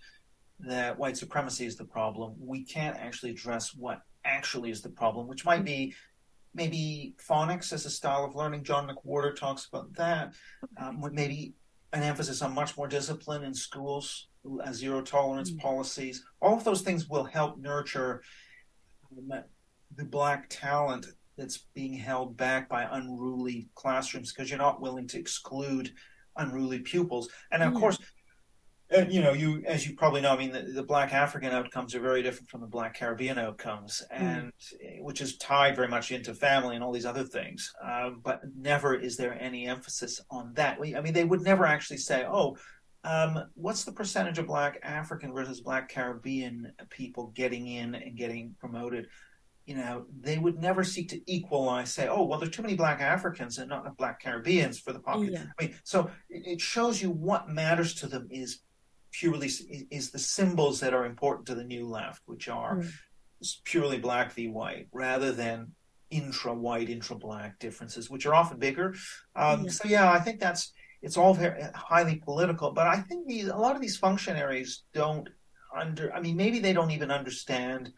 that white supremacy is the problem, we can't actually address what actually is the problem, which might be maybe phonics as a style of learning. John McWhorter talks about that. Um, maybe an emphasis on much more discipline in schools, uh, zero tolerance Mm. policies. All of those things will help nurture um, the black talent that's being held back by unruly classrooms because you're not willing to exclude unruly pupils. And of Yeah. course, uh, you know, you as you probably know, I mean, the, the black African outcomes are very different from the black Caribbean outcomes, and uh, which is tied very much into family and all these other things. Um, but never is there any emphasis on that. We- I mean, they would never actually say, "Oh, um, what's the percentage of black African versus black Caribbean people getting in and getting promoted?" You know, they would never seek to equalize. Say, "Oh, well, there's too many black Africans and not enough black Caribbeans for the population." Yeah. I mean, so it, shows you what matters to them is purely is the symbols that are important to the new left, which are Mm. purely black v white, rather than intra white, intra black differences, which are often bigger. Um, Yeah. So yeah, I think that's it's all very highly political. But I think these, a lot of these functionaries don't under. I mean, maybe they don't even understand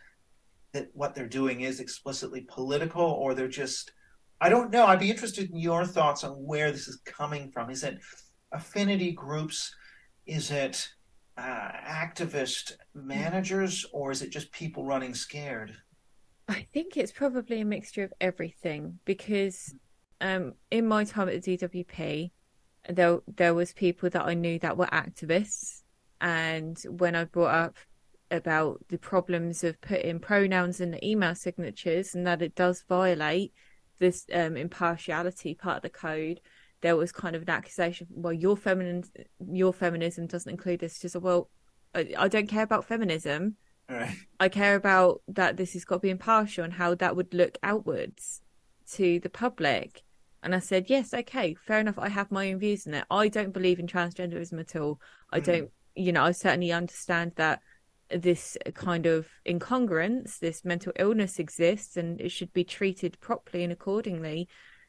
that what they're doing is explicitly political, or they're just. I don't know. I'd be interested in your thoughts on where this is coming from. Is it affinity groups? Is it uh, activist managers, or is it just people running scared? I think it's probably a mixture of everything because um, in my time at the DWP, there there was people that I knew that were activists, and when I brought up about the problems of putting pronouns in the email signatures and that it does violate this um, impartiality part of the code, there was kind of an accusation. Well, your feminine, your feminism doesn't include this. Just well, I, I don't care about feminism. Right. I care about that this has got to be impartial and how that would look outwards to the public. And I said, yes, okay, fair enough. I have my own views in it. I don't believe in transgenderism at all. I Mhm. don't, you know, I certainly understand that this kind of incongruence, this mental illness exists and it should be treated properly and accordingly,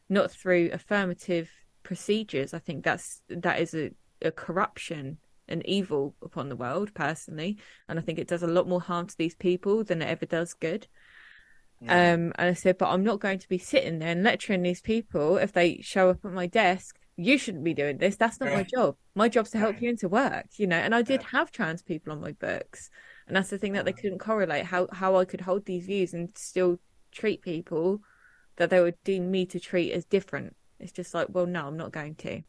not through affirmative procedures. I think that's that is a, a corruption and evil upon the world, personally. And I think it does a lot more harm to these people than it ever does good. Yeah. Um, and I said, but I'm not going to be sitting there and lecturing these people if they show up at my desk. You shouldn't be doing this. That's not my job. My job's to help you into work, you know. And I did Yeah. have trans people on my books, and that's the thing that they couldn't correlate how how I could hold these views and still treat people that they would deem me to treat as different. It's just like, well, no, I'm not going to.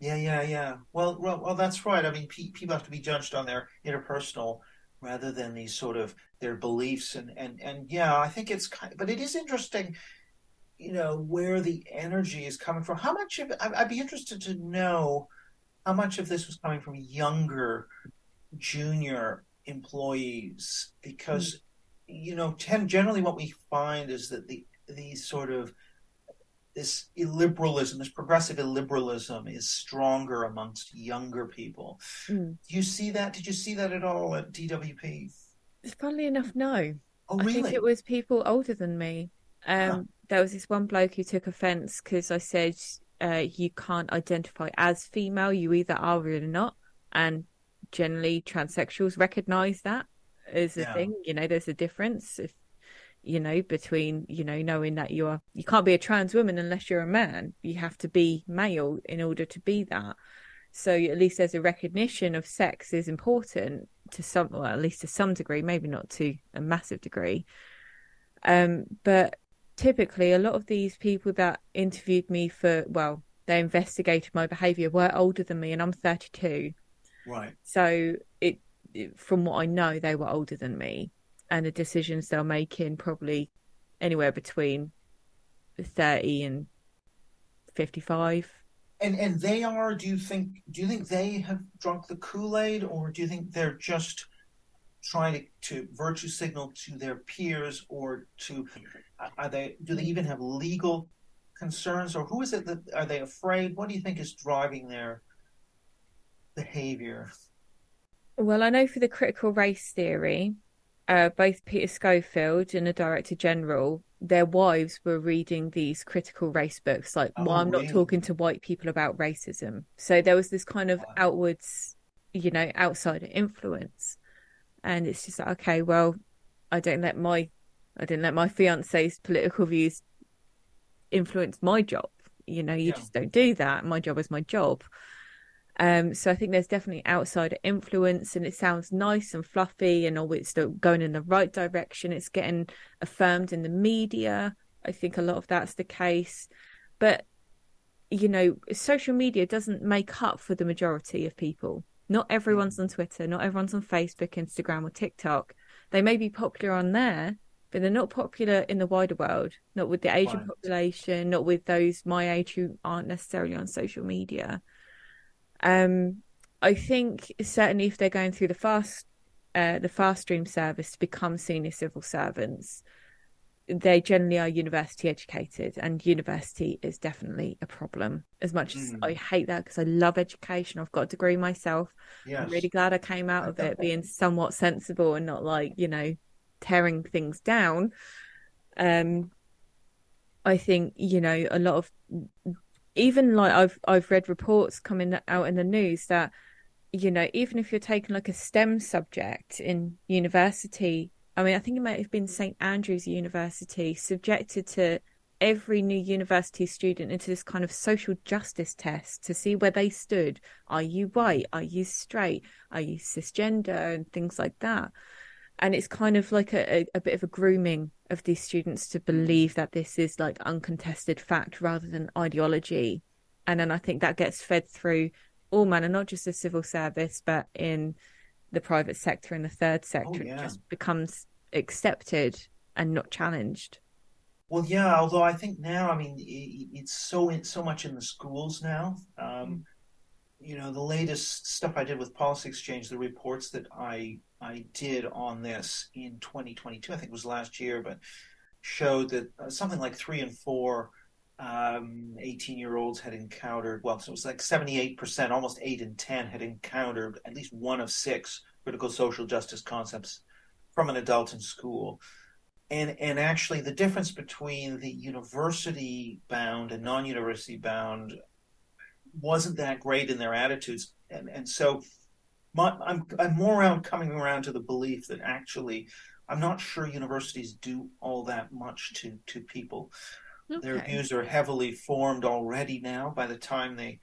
Yeah, yeah, yeah. Well, well, well, that's right. I mean, pe people have to be judged on their interpersonal rather than these sort of their beliefs and and and yeah, I think it's kind but it is interesting, you know, where the energy is coming from. How much of I'd be interested to know how much of this was coming from younger junior employees because you know, ten, generally what we find is that the these sort of this illiberalism, this progressive illiberalism is stronger amongst younger people. Mm. Do you see that? Did you see that at all at DWP? Funnily enough, no. Oh, I think really? it was people older than me. Um, Huh. there was this one bloke who took offense because I said uh, you can't identify as female, you either are or you're not. And generally, transsexuals recognize that as a Yeah. thing. You know, there's a difference if you know between you know knowing that you are you can't be a trans woman unless you're a man. You have to be male in order to be that. So at least there's a recognition of sex is important to some, well, at least to some degree, maybe not to a massive degree. Um, but typically, a lot of these people that interviewed me for, well, they investigated my behavior were older than me, and I'm 32. Right. So it, it, from what I know, they were older than me, and the decisions they're making probably anywhere between 30 and 55. And and they are, do you think do you think they have drunk the Kool-Aid or do you think they're just trying to, to virtue signal to their peers or to are they do they even have legal concerns or who is it that are they afraid? What do you think is driving their behavior? Well, I know for the critical race theory, uh, both Peter Schofield and the Director General their wives were reading these critical race books, like, Oh, well, I'm not talking to white people about racism. So there was this kind of Wow. outwards, you know, outsider influence. And it's just like, okay, well, I don't let my, I didn't let my fiance's political views influence my job. You know, you Yeah. just don't do that. My job is my job. Um, so I think there's definitely outsider influence, and it sounds nice and fluffy, and all it's going in the right direction. It's getting affirmed in the media. I think a lot of that's the case, but you know, social media doesn't make up for the majority of people. Not everyone's on Twitter, not everyone's on Facebook, Instagram, or TikTok. They may be popular on there, but they're not popular in the wider world, not with the Asian Right. population, not with those my age who aren't necessarily on social media. Um, I think certainly if they're going through the fast, uh, the fast stream service to become senior civil servants, they generally are university educated, and university is definitely a problem. As much as Mm. I hate that because I love education, I've got a degree myself. Yes. I'm really glad I came out of it being somewhat sensible and not like, you know, tearing things down. Um, I think, you know, a lot of even like I've I've read reports coming out in the news that, you know, even if you're taking like a STEM subject in university, I mean, I think it might have been St. Andrews University subjected to every new university student into this kind of social justice test to see where they stood. Are you white? Are you straight? Are you cisgender? And things like that. And it's kind of like a, a, bit of a grooming of these students to believe that this is like uncontested fact rather than ideology. And then I think that gets fed through all manner, not just the civil service, but in the private sector and the third sector. yeah. It just becomes accepted and not challenged. Well, yeah, although I think now, I mean, i- it's so in, so much in the schools now. Um, you know, the latest stuff I did with Policy Exchange, the reports that I I did on this in 2022, I think it was last year, but showed that uh, something like three and four um, 18 year olds had encountered, well, so it was like 78%, almost eight in 10 had encountered at least one of six critical social justice concepts from an adult in school. And and actually the difference between the university bound and non-university bound wasn't that great in their attitudes. And and so my, I'm I'm more around coming around to the belief that actually I'm not sure universities do all that much to to people. Their views are heavily formed already now by the time they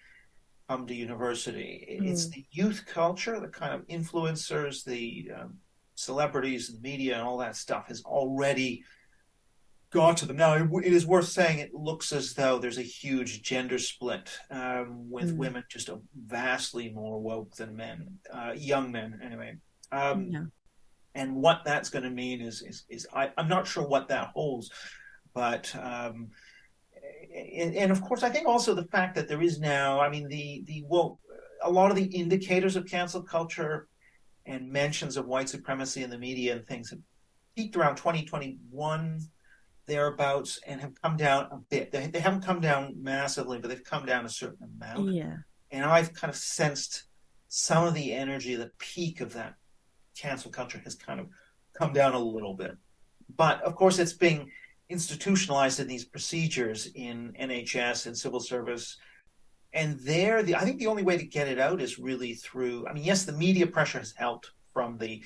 come to university. It's Mm. the youth culture the kind of influencers the um, celebrities and media and all that stuff has already got to them. Now, it, it is worth saying it looks as though there's a huge gender split um, with Mm. women just vastly more woke than men, uh, young men anyway. Um, Yeah. And what that's going to mean is, is, is I, I'm not sure what that holds, but um, and, and of course, I think also the fact that there is now, I mean, the the well, a lot of the indicators of cancel culture and mentions of white supremacy in the media and things have peaked around 2021 thereabouts and have come down a bit. They, they haven't come down massively, but they've come down a certain amount. Yeah. And I've kind of sensed some of the energy, the peak of that cancel culture has kind of come down a little bit. But of course, it's being institutionalized in these procedures in NHS and civil service. And there, the, I think the only way to get it out is really through. I mean, yes, the media pressure has helped from the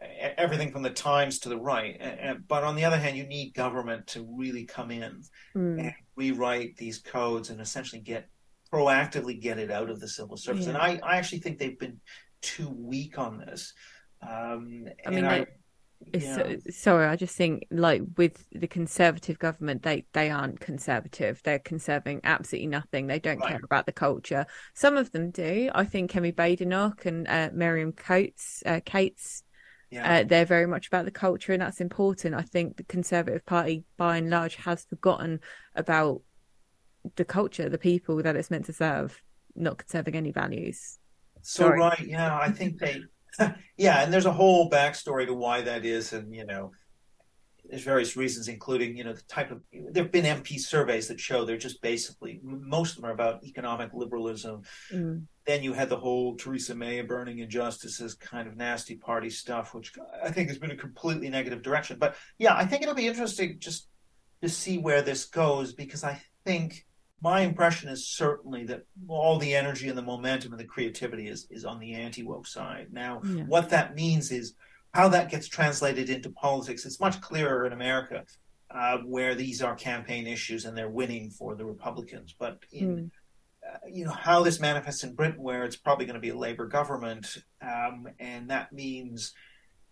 everything from the Times to the right, but on the other hand, you need government to really come in Mm. and rewrite these codes and essentially get proactively get it out of the civil service. Yeah. And I, I actually think they've been too weak on this. Um, I mean, I, yeah. so, sorry, I just think like with the conservative government, they they aren't conservative. They're conserving absolutely nothing. They don't Right. care about the culture. Some of them do. I think Kemi Badenoch and uh, Miriam Coates, uh, Cates, yeah. uh, they're very much about the culture, and that's important. I think the Conservative Party, by and large, has forgotten about the culture, the people that it's meant to serve, not conserving any values. So Sorry. right, yeah, I think they, yeah, and there's a whole backstory to why that is, and you know, there's various reasons, including you know the type of. There have been MP surveys that show they're just basically most of them are about economic liberalism. Mm. Then you had the whole Theresa May burning injustices kind of nasty party stuff, which I think has been a completely negative direction. But yeah, I think it'll be interesting just to see where this goes because I think my impression is certainly that all the energy and the momentum and the creativity is is on the anti woke side. Now, yeah. what that means is how that gets translated into politics. It's much clearer in America, uh, where these are campaign issues and they're winning for the Republicans. But in mm. You know how this manifests in Britain, where it's probably going to be a Labour government, um, and that means,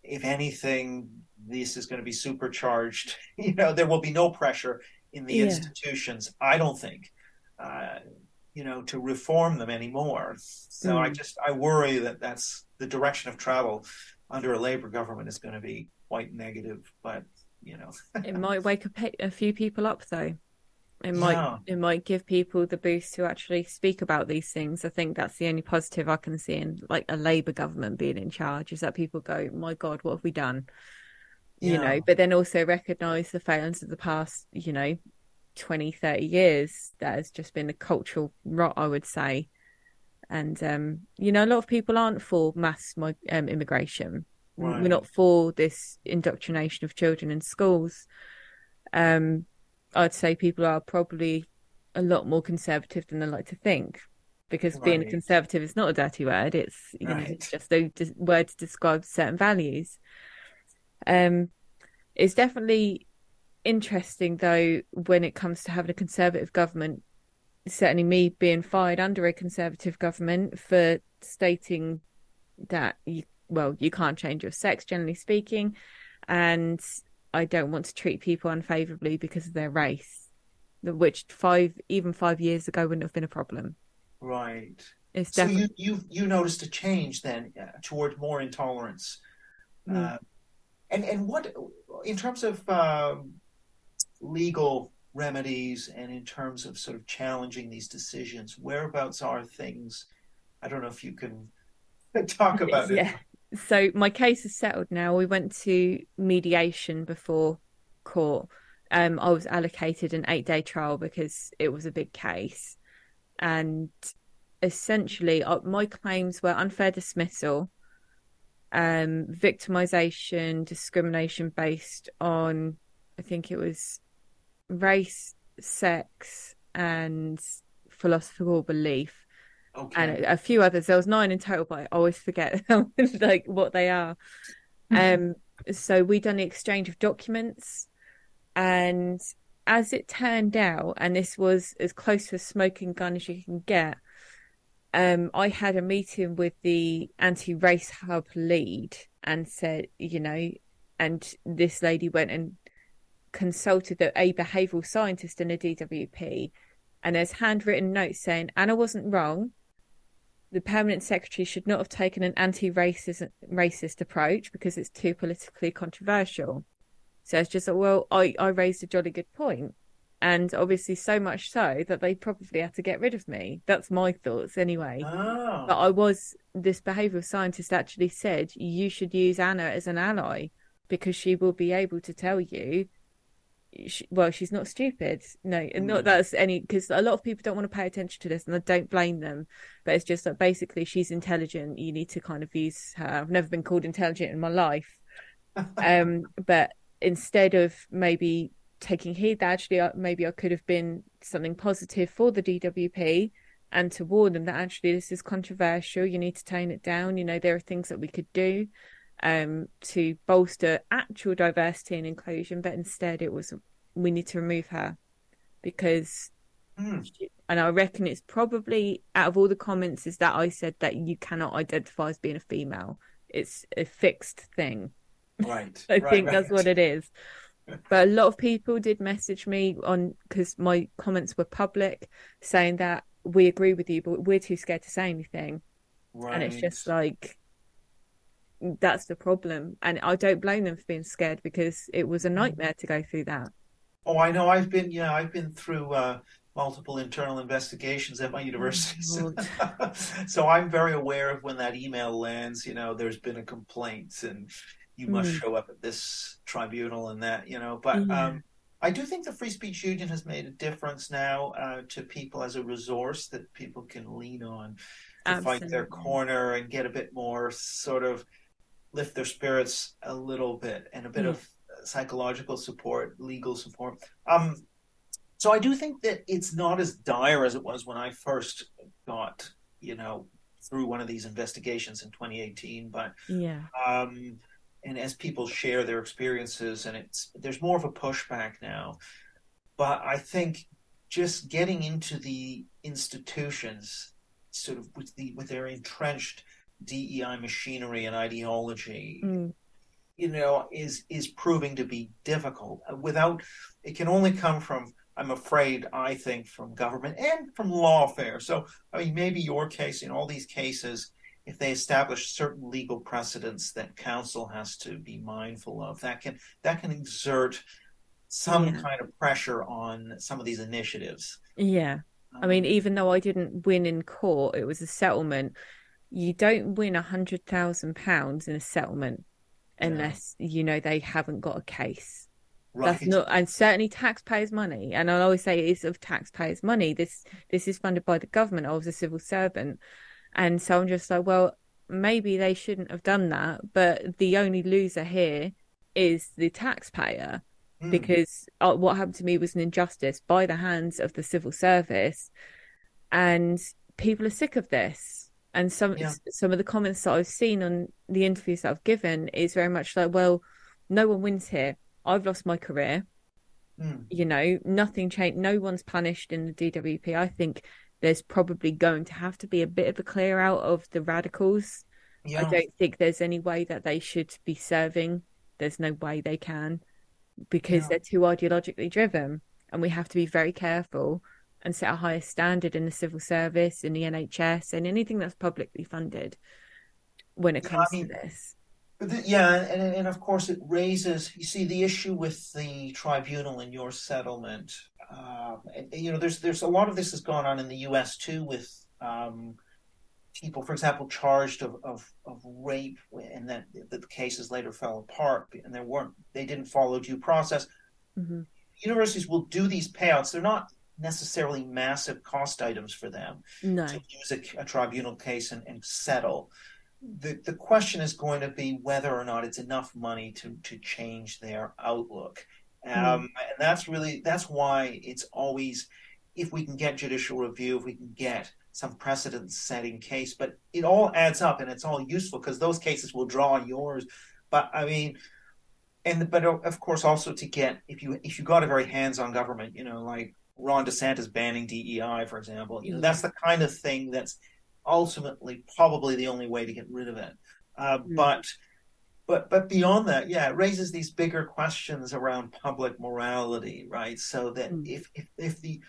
if anything, this is going to be supercharged. You know, there will be no pressure in the yeah. institutions. I don't think uh, you know, to reform them anymore. So mm. I just I worry that that's the direction of travel under a Labour government is going to be quite negative. But you know, it might wake a, a few people up though. It might yeah. it might give people the boost to actually speak about these things. I think that's the only positive I can see in like a Labour government being in charge is that people go, "My God, what have we done?" Yeah. You know, but then also recognise the failings of the past. You know, 20, 30 years that has just been a cultural rot, I would say. And, um, you know, a lot of people aren't for mass um, immigration. Right. We're not for this indoctrination of children in schools. Um, I'd say people are probably a lot more conservative than they like to think because right. being a conservative is not a dirty word. It's, you right. know, it's just a word to describe certain values. Um, it's definitely interesting though when it comes to having a conservative government certainly me being fired under a conservative government for stating that you well you can't change your sex generally speaking and i don't want to treat people unfavorably because of their race which five even five years ago wouldn't have been a problem right it's definitely... so you you you noticed a change then uh, toward more intolerance mm. uh, and and what in terms of um, legal remedies and in terms of sort of challenging these decisions, whereabouts are things? I don't know if you can talk about yeah. it. So my case is settled now. We went to mediation before court. Um, I was allocated an eight day trial because it was a big case. And essentially, uh, my claims were unfair dismissal, um, victimization, discrimination based on, I think it was race, sex, and philosophical belief. Okay. And a, few others. There was nine in total, but I always forget like what they are. um, so we done the exchange of documents, and as it turned out, and this was as close to a smoking gun as you can get, um, I had a meeting with the anti-race hub lead and said, you know, and this lady went and consulted a behavioural scientist in a DWP, and there's handwritten notes saying Anna wasn't wrong. The permanent secretary should not have taken an anti-racist racist approach because it's too politically controversial. So it's just like, well, I, I raised a jolly good point, and obviously so much so that they probably had to get rid of me. That's my thoughts anyway. Oh. But I was this behavioural scientist actually said you should use Anna as an ally because she will be able to tell you she, well, she's not stupid. No, and not mm. that's any because a lot of people don't want to pay attention to this, and I don't blame them. But it's just that basically she's intelligent. You need to kind of use her. I've never been called intelligent in my life, um, but instead of maybe taking heed, that actually uh, maybe I could have been something positive for the DWP and to warn them that actually this is controversial. You need to tone it down. You know there are things that we could do um, to bolster actual diversity and inclusion, but instead it was we need to remove her because, mm. she, and I reckon it's probably out of all the comments is that I said that you cannot identify as being a female. It's a fixed thing. Right. I right, think right. that's what it is. But a lot of people did message me on because my comments were public saying that we agree with you, but we're too scared to say anything. Right. And it's just like that's the problem. And I don't blame them for being scared because it was a mm. nightmare to go through that. Oh, I know. I've been, yeah, I've been through uh, multiple internal investigations at my oh, university. so I'm very aware of when that email lands, you know, there's been a complaint and you must mm. show up at this tribunal and that, you know. But yeah. um, I do think the Free Speech Union has made a difference now uh, to people as a resource that people can lean on to Absolutely. fight their corner and get a bit more sort of lift their spirits a little bit and a bit yeah. of psychological support, legal support. Um, so I do think that it's not as dire as it was when I first got, you know, through one of these investigations in 2018. But yeah, um, and as people share their experiences, and it's there's more of a pushback now. But I think just getting into the institutions, sort of with the with their entrenched DEI machinery and ideology. Mm you know is is proving to be difficult without it can only come from i'm afraid i think from government and from lawfare so i mean maybe your case in all these cases if they establish certain legal precedents that counsel has to be mindful of that can that can exert some yeah. kind of pressure on some of these initiatives yeah i mean um, even though i didn't win in court it was a settlement you don't win a hundred thousand pounds in a settlement unless yeah. you know they haven't got a case. Right. That's not, and certainly taxpayers' money. And I always say it is of taxpayers' money. This this is funded by the government. I was a civil servant, and so I'm just like, well, maybe they shouldn't have done that. But the only loser here is the taxpayer, mm. because uh, what happened to me was an injustice by the hands of the civil service, and people are sick of this and some yeah. some of the comments that I've seen on the interviews that I've given is very much like, well, no one wins here. I've lost my career. Mm. You know, nothing changed. No one's punished in the DWP. I think there's probably going to have to be a bit of a clear out of the radicals. Yeah. I don't think there's any way that they should be serving. There's no way they can because yeah. they're too ideologically driven. And we have to be very careful and set a higher standard in the civil service, in the NHS, and anything that's publicly funded when it comes yeah, I mean, to this. The, yeah, and, and of course it raises. You see the issue with the tribunal in your settlement. Uh, and, you know, there's there's a lot of this has gone on in the U.S. too with um, people, for example, charged of, of, of rape, and then the, the cases later fell apart, and there weren't they didn't follow due process. Mm-hmm. Universities will do these payouts. They're not necessarily massive cost items for them no. to use a, a tribunal case and, and, settle. The the question is going to be whether or not it's enough money to to change their outlook, um, mm. and that's really that's why it's always if we can get judicial review, if we can get some precedent setting case, but it all adds up and it's all useful because those cases will draw on yours. But I mean, and but of course also to get if you if you got a very hands on government, you know, like Ron DeSantis banning DEI, for example. You know, that's the kind of thing that's ultimately probably the only way to get rid of it. Uh, mm. But but but beyond that, yeah, it raises these bigger questions around public morality, right? So that mm. if, if if the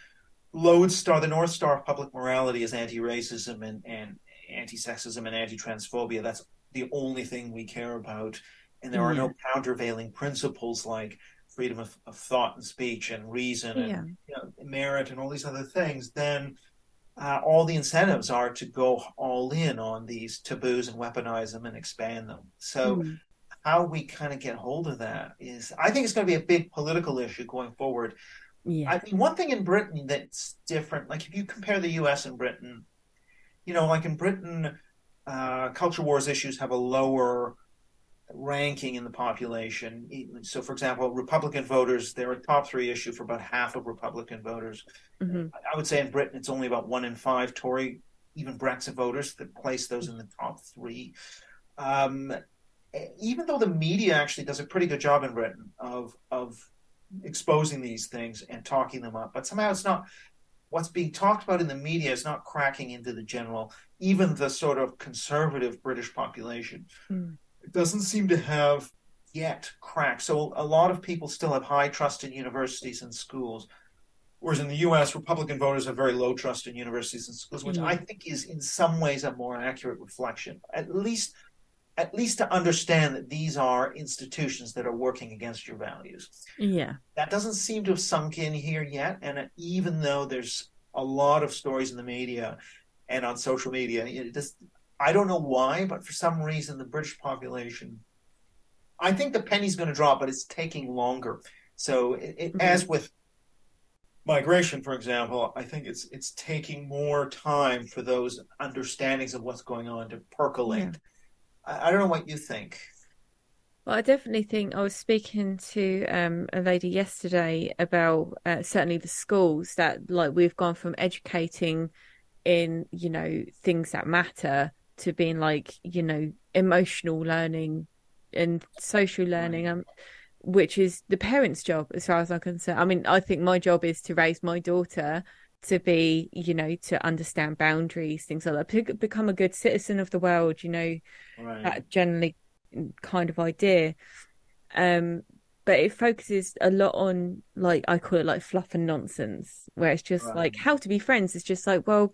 lodestar, the north star of public morality is anti-racism and and anti-sexism and anti-transphobia, that's the only thing we care about, and there mm. are no countervailing principles like freedom of, of thought and speech and reason and yeah. you know, merit and all these other things, then uh, all the incentives are to go all in on these taboos and weaponize them and expand them. So, mm. how we kind of get hold of that is, I think it's going to be a big political issue going forward. Yeah. I mean, one thing in Britain that's different, like if you compare the U.S. and Britain, you know, like in Britain, uh, culture wars issues have a lower ranking in the population. So, for example, Republican voters, they're a top three issue for about half of Republican voters. Mm-hmm. I would say in Britain, it's only about one in five Tory, even Brexit voters that place those in the top three. Um, even though the media actually does a pretty good job in Britain of of exposing these things and talking them up, but somehow it's not what's being talked about in the media is not cracking into the general, even the sort of conservative British population. Mm doesn't seem to have yet cracked. So a lot of people still have high trust in universities and schools. Whereas in the US, Republican voters have very low trust in universities and schools, which mm-hmm. I think is in some ways a more accurate reflection. At least at least to understand that these are institutions that are working against your values. Yeah. That doesn't seem to have sunk in here yet. And even though there's a lot of stories in the media and on social media, it just I don't know why, but for some reason, the British population, I think the penny's going to drop, but it's taking longer. So, it, it, mm-hmm. as with migration, for example, I think it's it's taking more time for those understandings of what's going on to percolate. Yeah. I, I, don't know what you think. Well, I definitely think I was speaking to um, a lady yesterday about uh, certainly the schools that like we've gone from educating in, you know, things that matter to being like, you know, emotional learning and social learning, Right. um, which is the parents' job as far as I'm concerned. I mean, I think my job is to raise my daughter to be, you know, to understand boundaries, things like that, to become a good citizen of the world, you know, Right. that generally kind of idea. Um, but it focuses a lot on like I call it like fluff and nonsense, where it's just Right. like how to be friends. It's just like, well,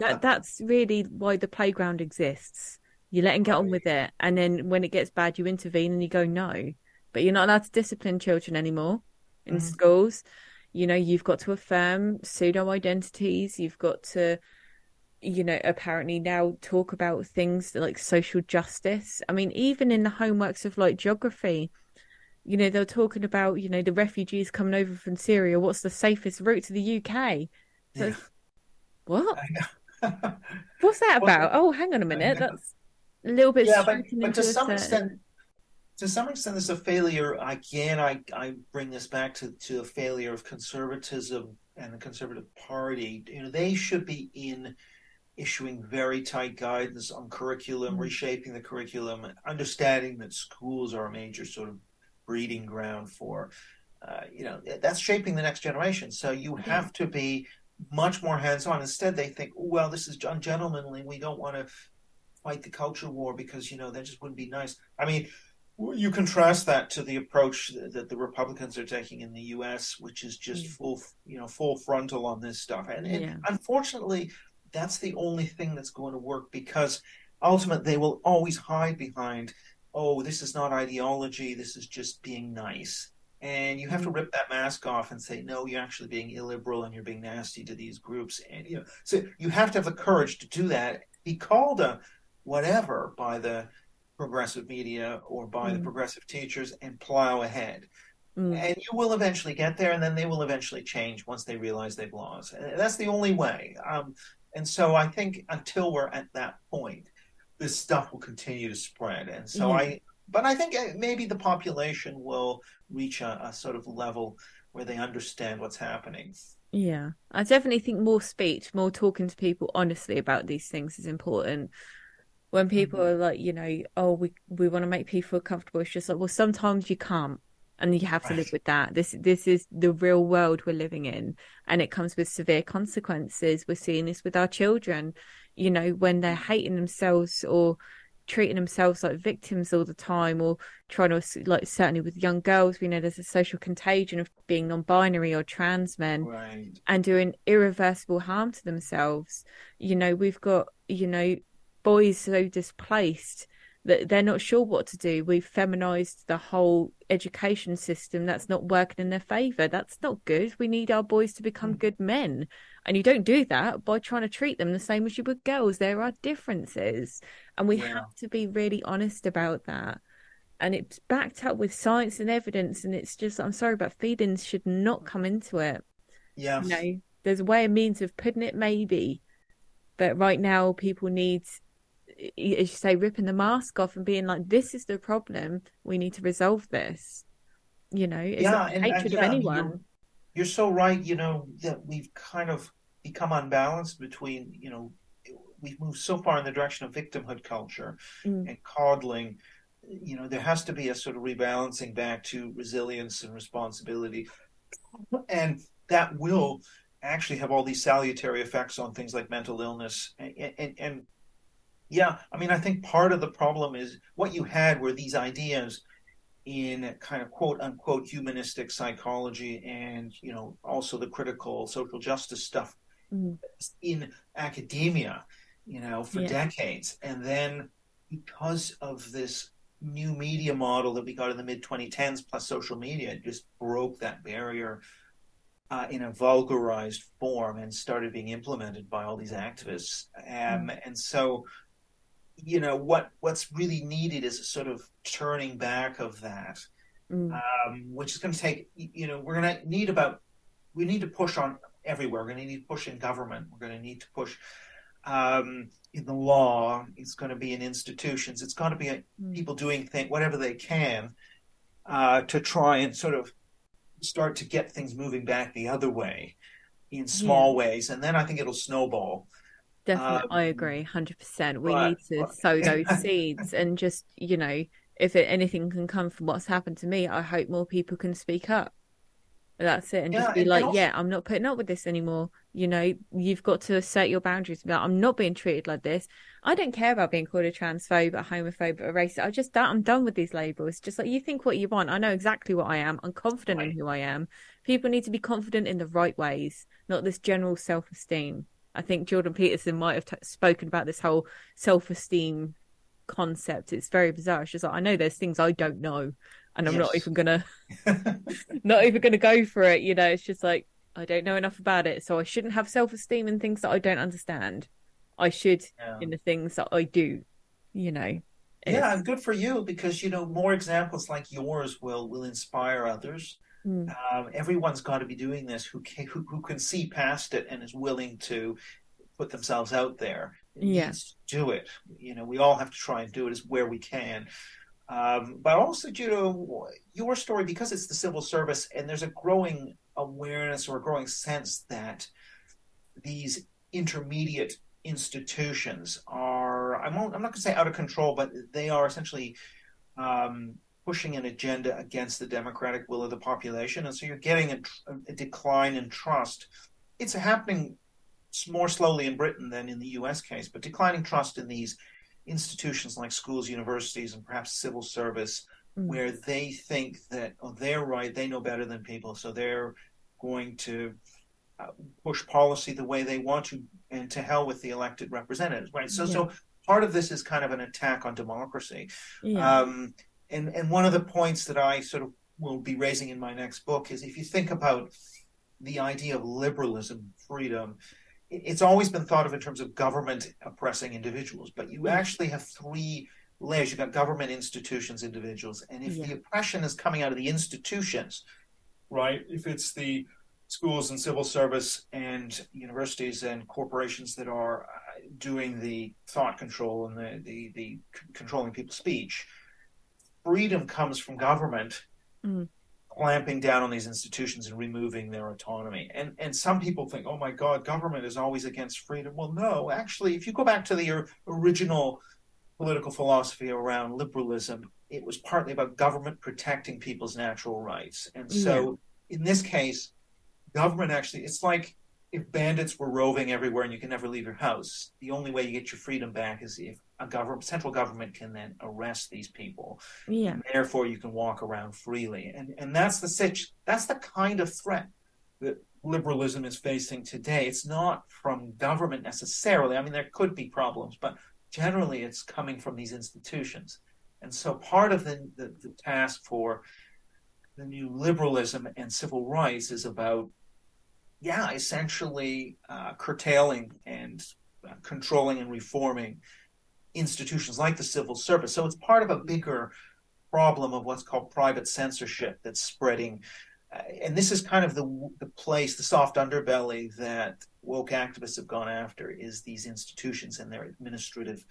that that's really why the playground exists. You let them get on with it, and then when it gets bad, you intervene and you go no. But you're not allowed to discipline children anymore in Mhm. schools. You know, you've got to affirm pseudo identities. You've got to, you know, apparently now talk about things like social justice. I mean, even in the homeworks of like geography, you know, they're talking about, you know, the refugees coming over from Syria. What's the safest route to the UK? So Yeah. what? What's that Well, about? Oh, hang on a minute. That's a little bit Yeah, but but to some extent, to some extent, it's a failure. Again, I I bring this back to to a failure of conservatism and the Conservative Party. You know, they should be in issuing very tight guidance on curriculum, Mm. reshaping the curriculum, understanding that schools are a major sort of breeding ground for, uh, you know, that's shaping the next generation. So you have to be much more hands-on. Instead, they think, oh, well, this is ungentlemanly. We don't want to fight the culture war because, you know, that just wouldn't be nice. I mean, you contrast that to the approach that the Republicans are taking in the U.S., which is just Mm. full, you know, full frontal on this stuff. And, and Yeah. unfortunately, that's the only thing that's going to work because ultimately they will always hide behind, oh, this is not ideology, this is just being nice. And you have to Mm. rip that mask off and say, no, you're actually being illiberal and you're being nasty to these groups. And you know, so you have to have the courage to do that. Be called a whatever by the progressive media or by the Mm. progressive teachers and plow ahead. Mm. And you will eventually get there, and then they will eventually change once they realize they've lost. And that's the only way. Um, and so I think until we're at that point, this stuff will continue to spread. And so Yeah. I, but I think uh, maybe the population will reach a, a sort of level where they understand what's happening. Yeah, I definitely think more speech, more talking to people honestly about these things is important. When people Mhm. are like, you know, oh, we we want to make people feel comfortable, it's just like, well, sometimes you can't, and you have to live with that. This this is the real world we're living in, and it comes with severe consequences. We're seeing this with our children, you know, when they're hating themselves or treating themselves like victims all the time, or trying to like certainly with young girls, we know there's a social contagion of being non-binary or trans men Right. and doing irreversible harm to themselves. You know, we've got, you know, boys so displaced that they're not sure what to do. We've feminized the whole education system that's not working in their favor. That's not good. We need our boys to become Mm. good men. And you don't do that by trying to treat them the same as you would girls. There are differences. And we Yeah. have to be really honest about that. And it's backed up with science and evidence. And it's just, I'm sorry, but feelings should not come into it Yeah. you know, there's a way and means of putting it, maybe. But right now, people need, as you say, ripping the mask off and being like, this is the problem. We need to resolve this. You know, it's Yeah, not and, and hatred of yeah, I mean, anyone. you're you're so right, you know, that we've kind of become unbalanced between, you know, we've moved so far in the direction of victimhood culture Mm, and coddling. You know, there has to be a sort of rebalancing back to resilience and responsibility. And that will actually have all these salutary effects on things like mental illness. And, and, and yeah, I mean, I think part of the problem is what you had were these ideas in kind of quote unquote humanistic psychology and you know also the critical social justice stuff mm, in academia you know for yeah. decades. And then because of this new media model that we got in the mid 2010s plus social media it just broke that barrier uh, in a vulgarized form and started being implemented by all these activists. Um, Mm, and so you know what what's really needed is a sort of turning back of that mm, um, which is going to take you know we're going to need about we need to push on everywhere we're going to need to push in government we're going to need to push um, in the law. It's going to be in institutions. It's going to be mm. people doing things whatever they can uh, to try and sort of start to get things moving back the other way in small yeah. ways, and then I think it'll snowball. Definitely, um, I agree, hundred percent. We but, need to but... sow those seeds, and just you know, if it, anything can come from what's happened to me, I hope more people can speak up. That's it, and yeah, just be like, also... yeah, I'm not putting up with this anymore. You know, you've got to assert your boundaries. About I'm not being treated like this. I don't care about being called a transphobe, a homophobe, a racist. I just I'm done with these labels. Just like you think what you want. I know exactly what I am. I'm confident right. in who I am. People need to be confident in the right ways, not this general self esteem. I think Jordan Peterson might have t- spoken about this whole self esteem concept. It's very bizarre. It's just like I know there's things I don't know, and I'm yes. not even gonna not even gonna go for it. You know, it's just like I don't know enough about it, so I shouldn't have self esteem in things that I don't understand. I should yeah. in the things that I do. You know. Yeah, and good for you because you know more examples like yours will will inspire others. Mm. Um, everyone's got to be doing this who can, who, who can see past it and is willing to put themselves out there. Yes, do it. You know, we all have to try and do it as where we can. Um, but also, you know, your story because it's the civil service, and there's a growing awareness or a growing sense that these intermediate institutions are I'm, I'm not going to say out of control, but they are essentially um, pushing an agenda against the democratic will of the population, and so you're getting a, a decline in trust. It's happening more slowly in Britain than in the U.S. case, but declining trust in these institutions like schools, universities, and perhaps civil service, mm. where they think that oh, they're right, they know better than people, so they're going to uh, push policy the way they want to, and to hell with the elected representatives, right? So, yeah. so part of this is kind of an attack on democracy. Yeah. Um, and and one of the points that I sort of will be raising in my next book is if you think about the idea of liberalism, freedom, it's always been thought of in terms of government oppressing individuals, but you actually have three layers. You've got government, institutions, individuals, and if yeah. the oppression is coming out of the institutions, right? If it's the schools and civil service and universities and corporations that are uh, doing the thought control and the, the, the controlling people's speech, freedom comes from government mm. clamping down on these institutions and removing their autonomy. And and some people think, oh my God, government is always against freedom. Well, no, actually, if you go back to the original political philosophy around liberalism, it was partly about government protecting people's natural rights. And so yeah. in this case, government actually, it's like if bandits were roving everywhere and you can never leave your house, the only way you get your freedom back is if a government, central government can then arrest these people. Yeah. And therefore, you can walk around freely, and and that's the situ- That's the kind of threat that liberalism is facing today. It's not from government necessarily. I mean, there could be problems, but generally, it's coming from these institutions. And so, part of the, the, the task for the new liberalism and civil rights is about yeah, essentially uh, curtailing and uh, controlling and reforming institutions like the civil service. So it's part of a bigger problem of what's called private censorship that's spreading. Uh, and this is kind of the the place, the soft underbelly that woke activists have gone after is these institutions and their administrative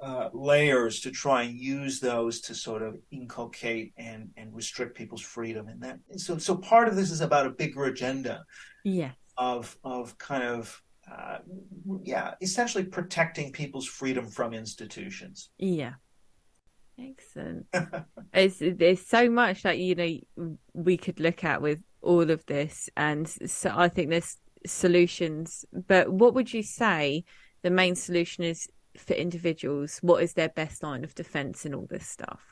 uh, layers to try and use those to sort of inculcate and and restrict people's freedom and that so so part of this is about a bigger agenda yeah of of kind of uh, yeah essentially protecting people's freedom from institutions. Yeah. Excellent. It's there's so much that you know we could look at with all of this and so i think there's solutions. But what would you say the main solution is for individuals? What is their best line of defense in all this stuff?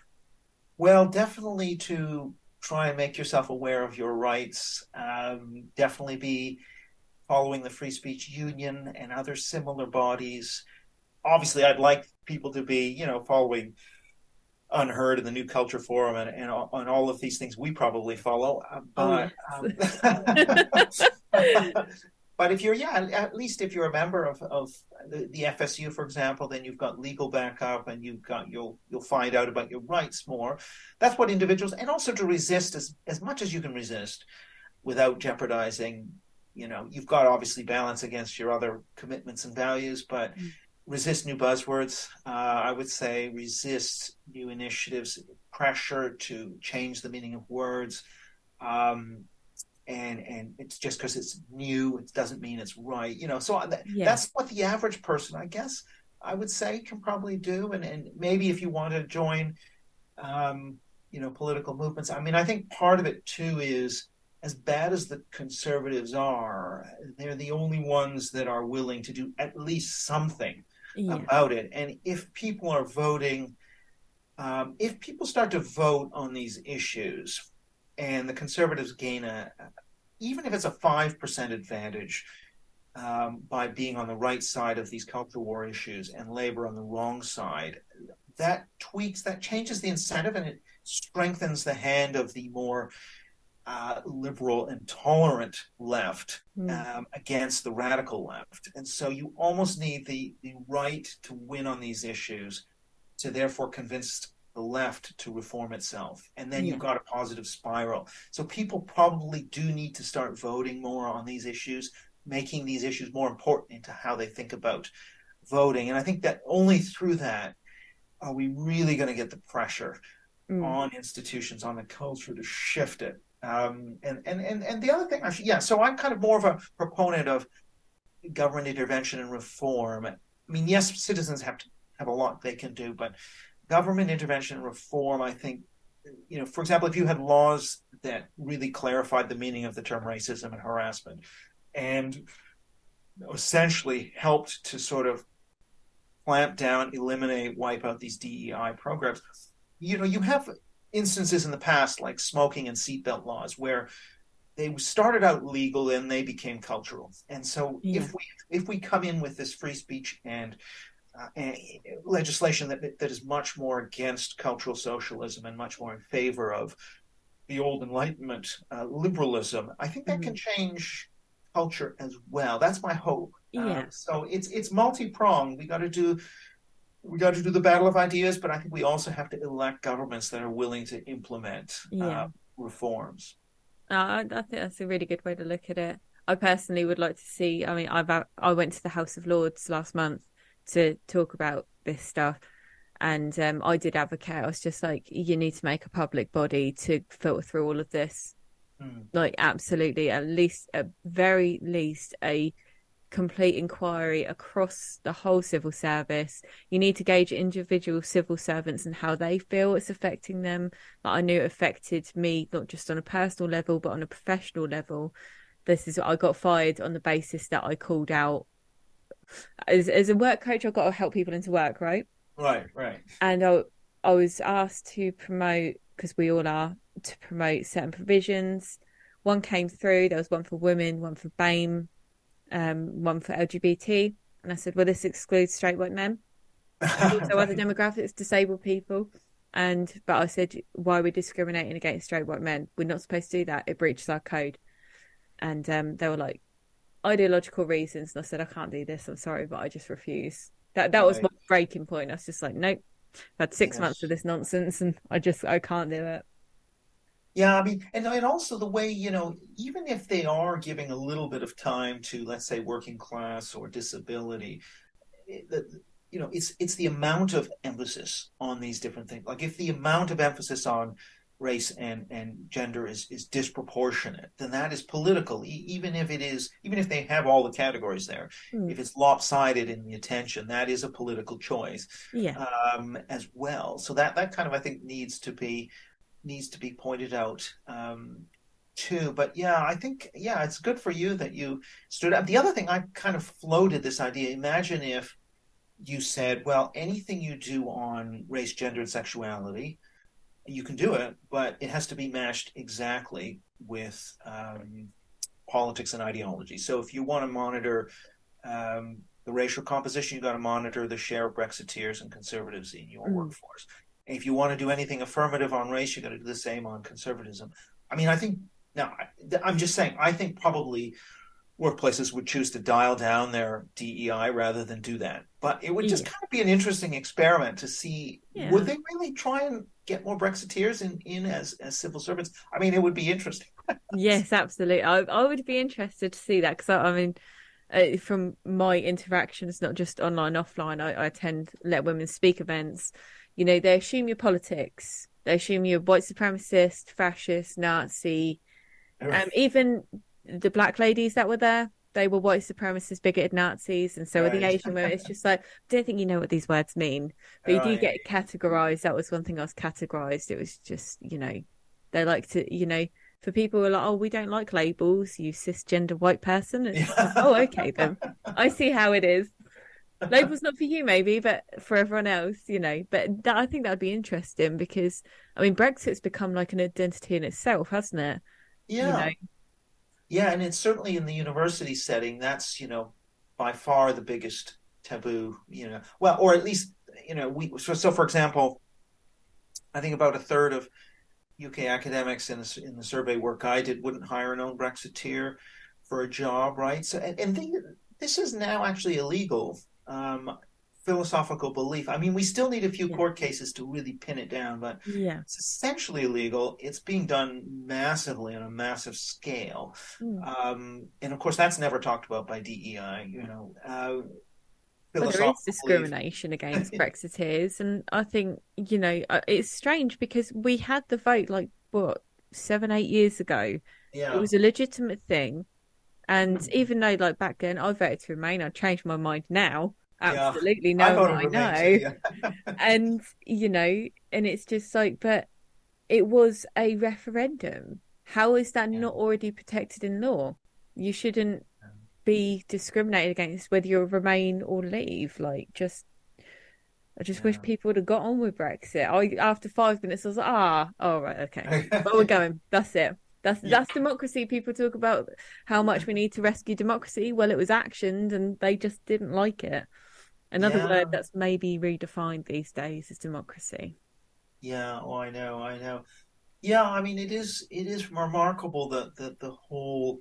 Well definitely to try and make yourself aware of your rights. Um, definitely be following the Free Speech Union and other similar bodies. Obviously, I'd like people to be, you know, following UnHerd and the New Culture Forum and, and, and all of these things we probably follow. Uh, but, oh, yes. um, But if you're, yeah, at least if you're a member of, of the, the, FSU, for example, then you've got legal backup and you've got you'll you'll find out about your rights more. That's what individuals and also to resist as as much as you can resist without jeopardizing. You know, you've got obviously balance against your other commitments and values, but mm. resist new buzzwords. Uh, I would say resist new initiatives, pressure to change the meaning of words. Um, and and it's just because it's new, it doesn't mean it's right. You know, so that, yeah. that's what the average person, I guess, I would say, can probably do. And and maybe if you want to join, um, you know, political movements. I mean, I think part of it too is as bad as the conservatives are, they're the only ones that are willing to do at least something yeah. about it. And if people are voting, um, if people start to vote on these issues, and the conservatives gain a, even if it's a five percent advantage um, by being on the right side of these cultural war issues, and Labor on the wrong side, that tweaks, that changes the incentive, and it strengthens the hand of the more uh, liberal and tolerant left mm. um, against the radical left. And so you almost need the, the right to win on these issues to therefore convince the left to reform itself. And then yeah. you've got a positive spiral. So people probably do need to start voting more on these issues, making these issues more important into how they think about voting. And I think that only through that are we really going to get the pressure mm. on institutions, on the culture to shift it um, and, and, and, and the other thing, actually, yeah, so I'm kind of more of a proponent of government intervention and reform. I mean, yes, citizens have to have a lot they can do, but government intervention and reform, I think, you know, for example, if you had laws that really clarified the meaning of the term racism and harassment and essentially helped to sort of clamp down, eliminate, wipe out these DEI programs, you know, you have instances in the past, like smoking and seatbelt laws, where they started out legal and they became cultural. And so, yeah. if we if we come in with this free speech and, uh, and legislation that that is much more against cultural socialism and much more in favor of the old Enlightenment uh, liberalism, I think that mm-hmm. can change culture as well. That's my hope. Yeah. Um, so it's it's multi pronged. We got to do we got to do the battle of ideas, but I think we also have to elect governments that are willing to implement uh, yeah. uh, reforms. Uh, I, I think that's a really good way to look at it. I personally would like to see. I mean, I've I went to the House of Lords last month to talk about this stuff, and um, I did advocate. I was just like, you need to make a public body to filter through all of this. Mm. Like, absolutely, at least, at very least, a complete inquiry across the whole civil service. You need to gauge individual civil servants and how they feel it's affecting them. Like I knew it affected me not just on a personal level but on a professional level. This is what I got fired on the basis that I called out as as a work coach. I've got to help people into work, right? Right, right. And I I was asked to promote because we all are to promote certain provisions. One came through. There was one for women, one for BAME, um, one for LGBT. And I said, well, this excludes straight white men. also other demographics, disabled people. And but I said, why are we discriminating against straight white men? We're not supposed to do that. It breaches our code. And um, they were like, ideological reasons. And I said, I can't do this. I'm sorry, but I just refuse. That that right. was my breaking point. I was just like, nope. I've had six yes. months of this nonsense, and I just I can't do it. Yeah, I mean, and and also the way you know, even if they are giving a little bit of time to, let's say, working class or disability, it, the, you know, it's it's the amount of emphasis on these different things. Like if the amount of emphasis on race and and gender is is disproportionate, then that is political. E- even if it is, even if they have all the categories there, mm. if it's lopsided in the attention, that is a political choice. Yeah. Um, as well. So that that kind of I think needs to be needs to be pointed out um, too. But yeah, I think yeah, it's good for you that you stood up. The other thing I kind of floated this idea. Imagine if you said, well, anything you do on race, gender, and sexuality, you can do it, but it has to be matched exactly with um, politics and ideology. So if you want to monitor um, the racial composition, you've got to monitor the share of Brexiteers and conservatives in your mm. workforce if you want to do anything affirmative on race, you got to do the same on conservatism. I mean, I think now I'm just saying. I think probably workplaces would choose to dial down their DEI rather than do that. But it would just yeah. kind of be an interesting experiment to see yeah. would they really try and get more Brexiteers in, in as, as civil servants? I mean, it would be interesting. yes, absolutely. I, I would be interested to see that because I, I mean, uh, from my interactions, not just online, offline, I, I attend let women speak events. You know, they assume your politics. They assume you're white supremacist, fascist, Nazi. Um, even the black ladies that were there, they were white supremacists, bigoted Nazis, and so right. were the Asian women. It's just like, I don't think you know what these words mean, but right. you do get categorized. That was one thing I was categorized. It was just, you know, they like to, you know, for people who are like, oh, we don't like labels, you cisgender white person. It's like, oh, okay, then I see how it is. Labels not for you, maybe, but for everyone else, you know. But that, I think that'd be interesting because, I mean, Brexit's become like an identity in itself, hasn't it? Yeah. You know? Yeah, and it's certainly in the university setting, that's, you know, by far the biggest taboo, you know. Well, or at least, you know, we so, so for example, I think about a third of UK academics in the, in the survey work I did wouldn't hire a known Brexiteer for a job, right? So, and, and they, this is now actually illegal. Um, philosophical belief. I mean, we still need a few yeah. court cases to really pin it down, but yeah. it's essentially illegal. It's being done massively on a massive scale. Mm. Um, and of course, that's never talked about by DEI, you know. Uh, there is discrimination belief. against Brexiteers, and I think you know uh, it's strange because we had the vote like what seven, eight years ago. Yeah. It was a legitimate thing, and even though like back then I voted to remain, I changed my mind now. Absolutely, yeah. no, I, I know, too, yeah. and you know, and it's just like, but it was a referendum. How is that yeah. not already protected in law? You shouldn't be discriminated against whether you remain or leave. Like, just I just yeah. wish people would have got on with Brexit. I after five minutes, I was like, ah, all oh, right, okay, but we're going. That's it. That's yeah. that's democracy. People talk about how much we need to rescue democracy. Well, it was actioned, and they just didn't like it. Another yeah. word that's maybe redefined these days is democracy. Yeah. Oh, I know. I know. Yeah. I mean, it is. It is remarkable that that the whole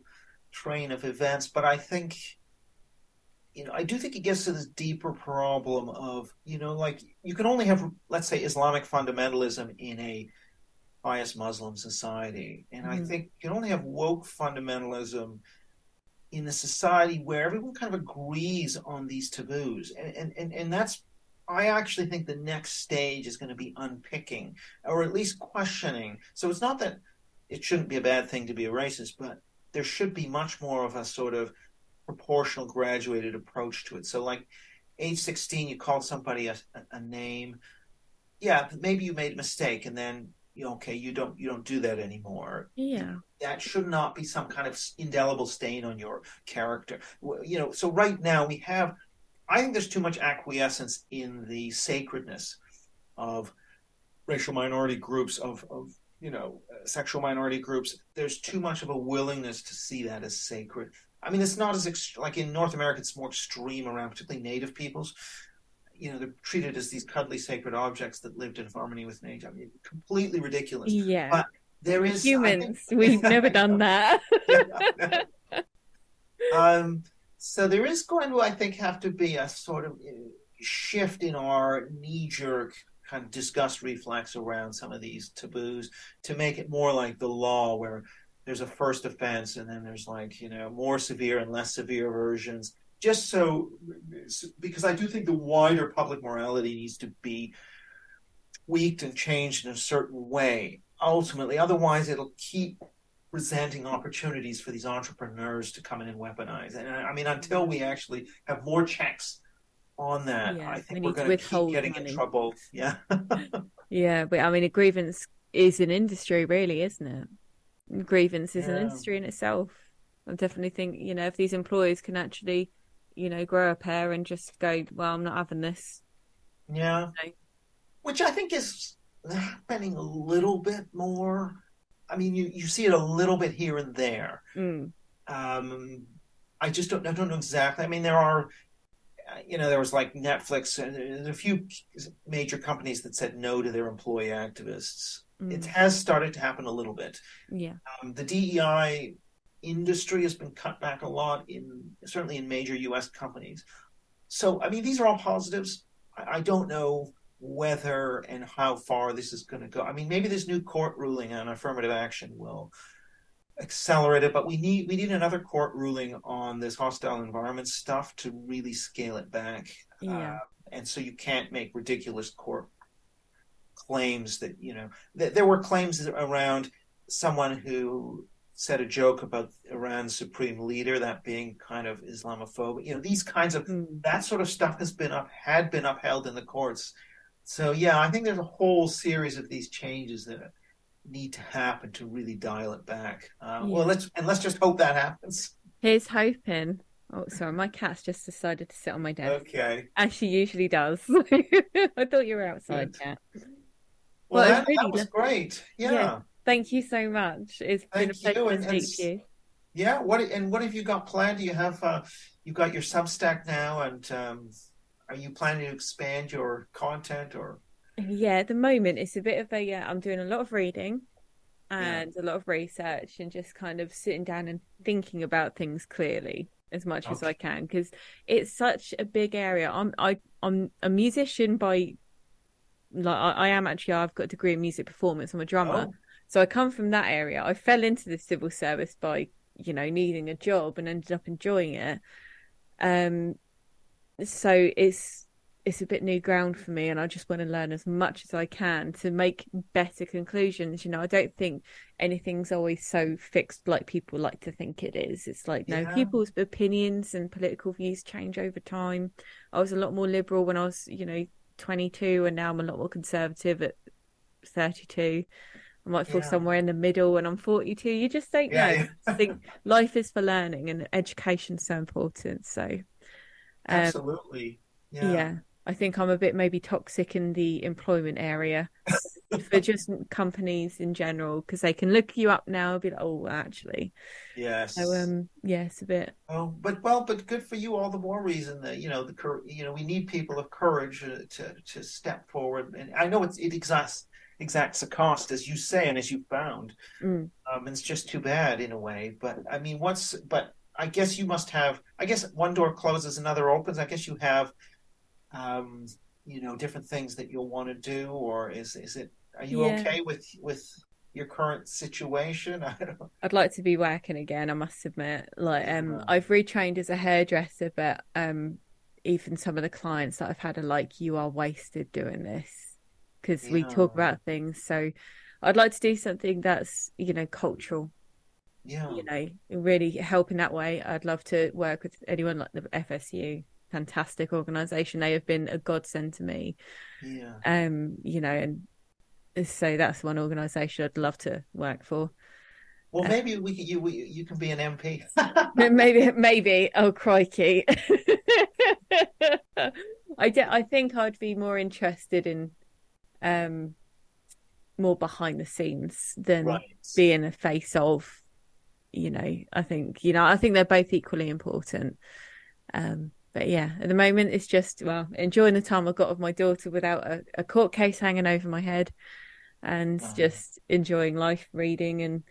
train of events. But I think, you know, I do think it gets to this deeper problem of, you know, like you can only have, let's say, Islamic fundamentalism in a biased Muslim society. And mm-hmm. I think you can only have woke fundamentalism in a society where everyone kind of agrees on these taboos. And, and, and, and that's, I actually think the next stage is going to be unpicking or at least questioning. So it's not that it shouldn't be a bad thing to be a racist, but there should be much more of a sort of proportional graduated approach to it. So like age 16, you called somebody a, a name. Yeah, maybe you made a mistake and then okay, you don't you don't do that anymore. Yeah. That should not be some kind of indelible stain on your character. You know, so right now we have I think there's too much acquiescence in the sacredness of racial minority groups of, of you know, uh, sexual minority groups, there's too much of a willingness to see that as sacred. I mean, it's not as ext- like in North America, it's more extreme around particularly Native peoples. You know, they're treated as these cuddly sacred objects that lived in harmony with nature. I mean, completely ridiculous. Yeah, but there is humans. Think, We've never done that. um, so there is going to, I think, have to be a sort of uh, shift in our knee-jerk kind of disgust reflex around some of these taboos to make it more like the law where there's a first offense and then there's like you know more severe and less severe versions just so because i do think the wider public morality needs to be tweaked and changed in a certain way ultimately otherwise it'll keep presenting opportunities for these entrepreneurs to come in and weaponize and i mean until we actually have more checks on that, yeah, I think we are going to keep getting money. in trouble. Yeah. yeah, but I mean, a grievance is an industry, really, isn't it? Grievance is yeah. an industry in itself. I definitely think you know if these employers can actually, you know, grow a pair and just go, well, I'm not having this. Yeah. Which I think is happening a little bit more. I mean, you, you see it a little bit here and there. Mm. Um, I just don't I don't know exactly. I mean, there are you know, there was like Netflix and a few major companies that said no to their employee activists. Mm. It has started to happen a little bit. Yeah. Um, the DEI industry has been cut back a lot in certainly in major U.S. companies. So, I mean, these are all positives. I, I don't know whether and how far this is going to go. I mean, maybe this new court ruling on affirmative action will accelerate it, but we need we need another court ruling on this hostile environment stuff to really scale it back. Yeah. Uh, and so you can't make ridiculous court claims that you know th- there were claims around someone who said a joke about Iran's supreme leader, that being kind of Islamophobic. You know, these kinds of mm. that sort of stuff has been up had been upheld in the courts. So yeah, I think there's a whole series of these changes that need to happen to really dial it back. Uh, yeah. Well, let's and let's just hope that happens. Here's hoping. Oh, sorry, my cat's just decided to sit on my desk. Okay. As she usually does. I thought you were outside, Cat. Well, well that, really that was great. Yeah. yeah. Thank you so much. It's Thank been a pleasure to speak to you. Yeah. What and what have you got planned? Do you have uh, you got your Substack now, and um, are you planning to expand your content or? Yeah, at the moment it's a bit of a. Yeah, I'm doing a lot of reading and yeah. a lot of research and just kind of sitting down and thinking about things clearly as much okay. as I can because it's such a big area. I'm I I'm a musician by like I, I, am actually I've got a degree in music performance. I'm a drummer, oh. So I come from that area. I fell into the civil service by, you know, needing a job and ended up enjoying it. Um, so it's it's a bit new ground for me, and I just want to learn as much as I can to make better conclusions. You know, I don't think anything's always so fixed like people like to think it is. It's like no, yeah. people's opinions and political views change over time. I was a lot more liberal when I was, you know, 22, and now I'm a lot more conservative at 32. I might fall yeah. somewhere in the middle when I'm 42. You just don't yeah, know. I think life is for learning and education's so important. So, um, absolutely. Yeah. yeah. I think I'm a bit maybe toxic in the employment area for just companies in general because they can look you up now and be like, oh, actually. Yes. So, um, yeah, it's a bit. Oh, but well, but good for you. All the more reason that you know the you know we need people of courage uh, to to step forward, and I know it's it exists exacts a cost, as you say, and as you found. Mm. Um, and it's just too bad in a way. But I mean, once, but I guess you must have. I guess one door closes, another opens. I guess you have, um, you know, different things that you'll want to do, or is is it? Are you yeah. okay with with your current situation? I don't. I'd like to be working again. I must admit, like, um, I've retrained as a hairdresser, but um, even some of the clients that I've had are like, "You are wasted doing this." Because yeah. we talk about things. So I'd like to do something that's, you know, cultural. Yeah. You know, really help in that way. I'd love to work with anyone like the FSU. Fantastic organization. They have been a godsend to me. Yeah. Um, you know, and so that's one organization I'd love to work for. Well, uh, maybe we can, you we, you can be an MP. maybe maybe. Oh crikey! I de- I think I'd be more interested in um, more behind the scenes than right. being a face of. You know, I think you know, I think they're both equally important. Um, but yeah, at the moment, it's just well enjoying the time I've got with my daughter without a, a court case hanging over my head, and wow. just enjoying life, reading and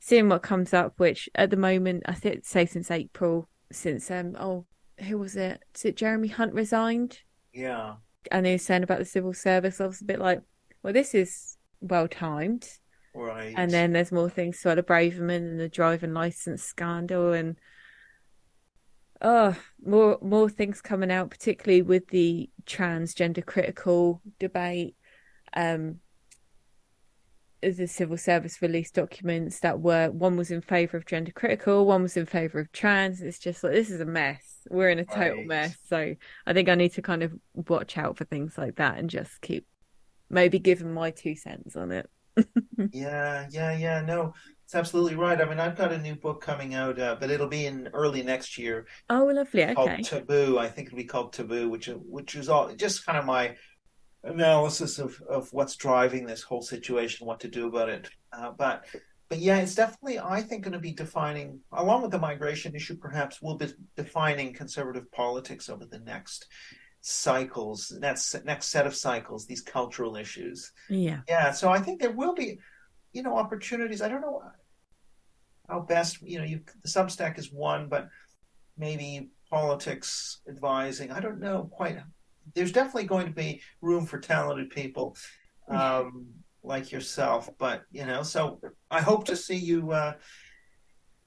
seeing what comes up. Which at the moment, I think say since April, since um oh who was it? Is it Jeremy Hunt resigned? Yeah, and he was saying about the civil service, I was a bit like, well, this is well timed. Right. And then there's more things so the Braverman and the driving license scandal and oh more more things coming out, particularly with the transgender critical debate. Um the civil service released documents that were one was in favor of gender critical, one was in favor of trans. It's just like this is a mess. We're in a total right. mess. So I think I need to kind of watch out for things like that and just keep maybe giving my two cents on it. yeah, yeah, yeah. No, it's absolutely right. I mean, I've got a new book coming out, uh, but it'll be in early next year. Oh, lovely. Okay. Called Taboo. I think it'll be called Taboo, which which is all just kind of my analysis of, of what's driving this whole situation, what to do about it. Uh, but but yeah, it's definitely I think going to be defining, along with the migration issue, perhaps will be defining conservative politics over the next cycles, next next set of cycles, these cultural issues. Yeah, yeah. So I think there will be, you know, opportunities. I don't know how best you know you the Substack is one, but maybe politics advising. I don't know quite there's definitely going to be room for talented people um, like yourself. But you know, so I hope to see you uh,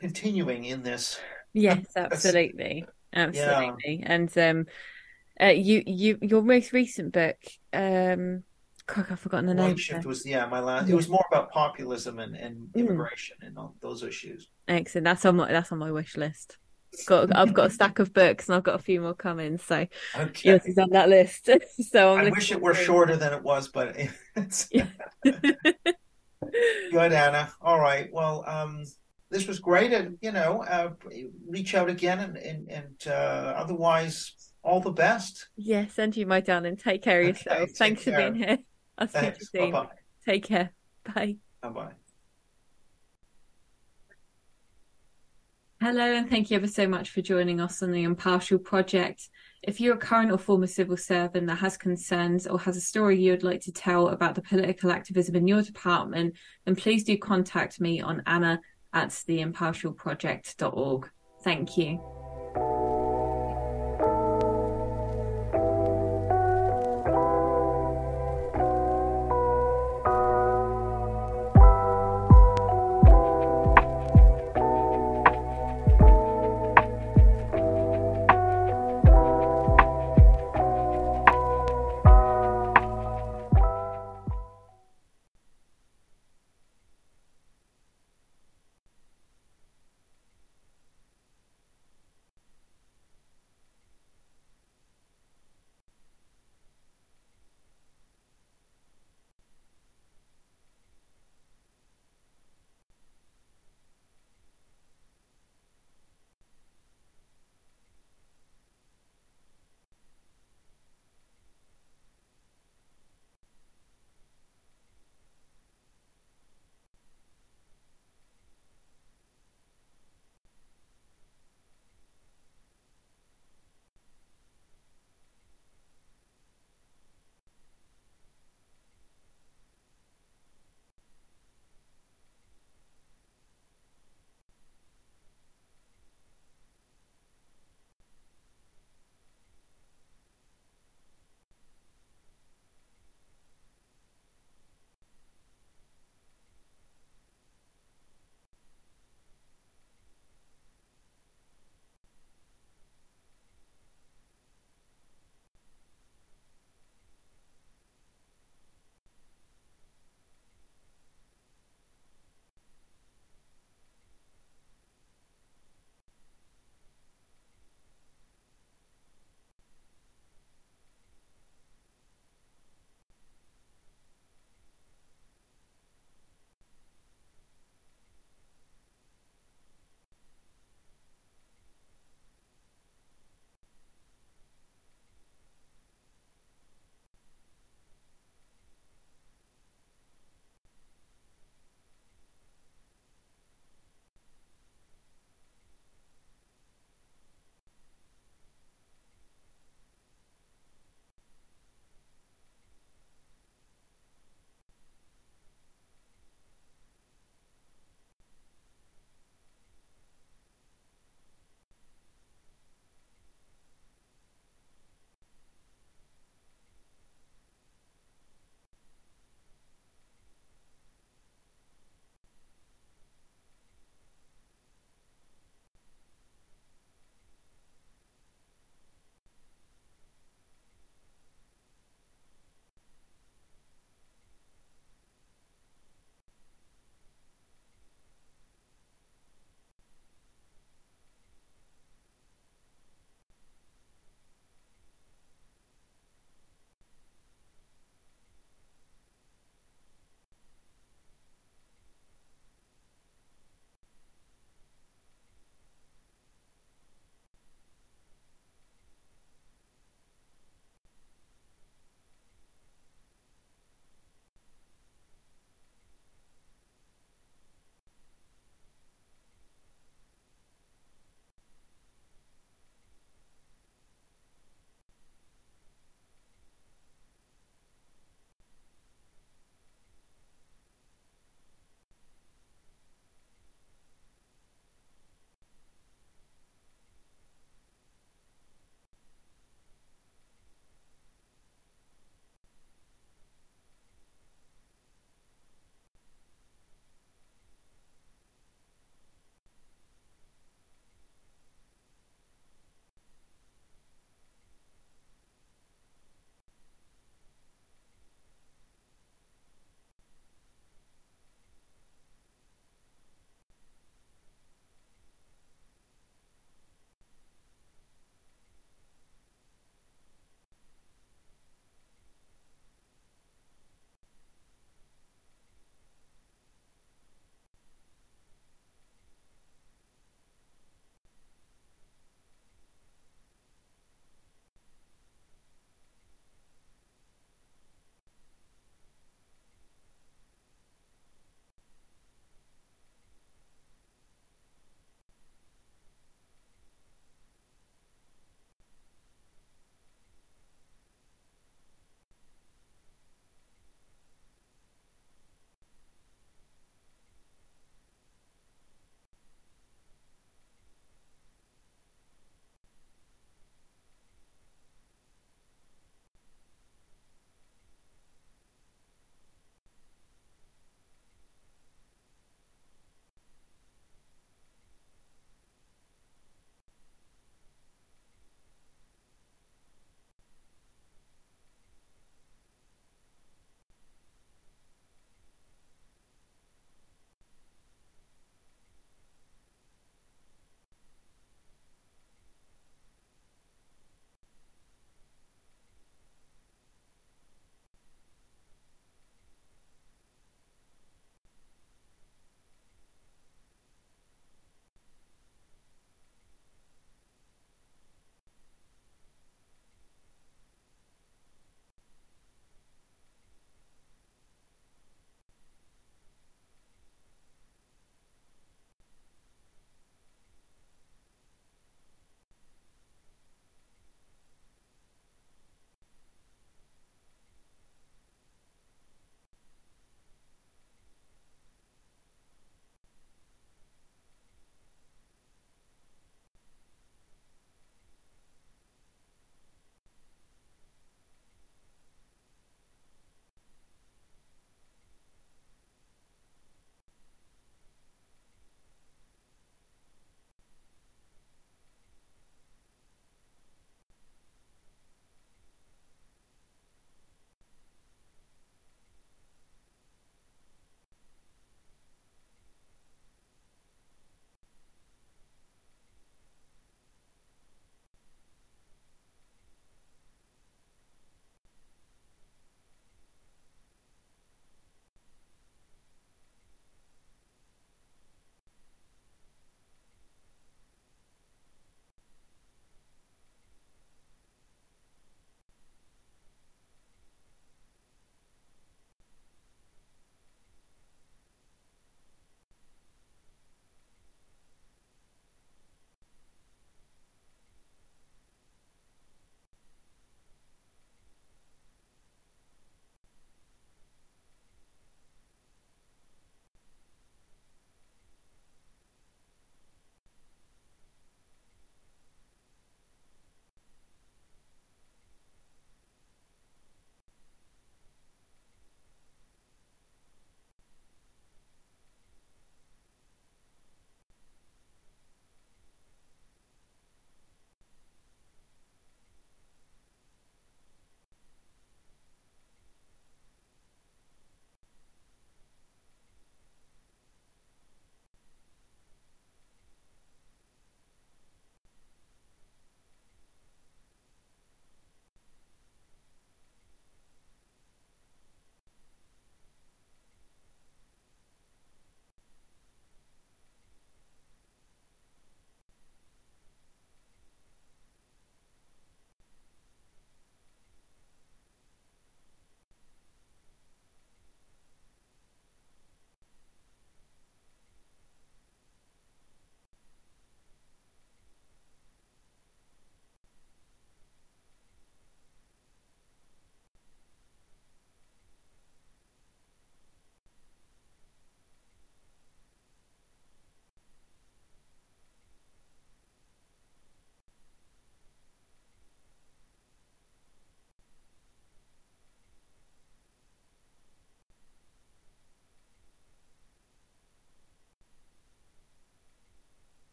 continuing in this. Yes, absolutely, absolutely. Yeah. And um, uh, you you your most recent book, um, Cock, I've forgotten the White name. Shift was yeah my last. It was more about populism and, and mm. immigration mm. and all those issues. Excellent. That's on my that's on my wish list. Got I've got a stack of books and I've got a few more coming. So okay. yours is on that list. so I'm i wish it were shorter than it was, but it's good, Anna. All right. Well, um, this was great, and you know, uh, reach out again, and and, and uh, otherwise, all the best. Yes, and you, my darling. Take care of yourself. Thanks care. for being here. I'll you soon. Bye-bye. Take care. Bye. Bye bye. Hello, and thank you ever so much for joining us on the Impartial Project. If you're a current or former civil servant that has concerns or has a story you would like to tell about the political activism in your department, then please do contact me on anna at theimpartialproject.org. Thank you.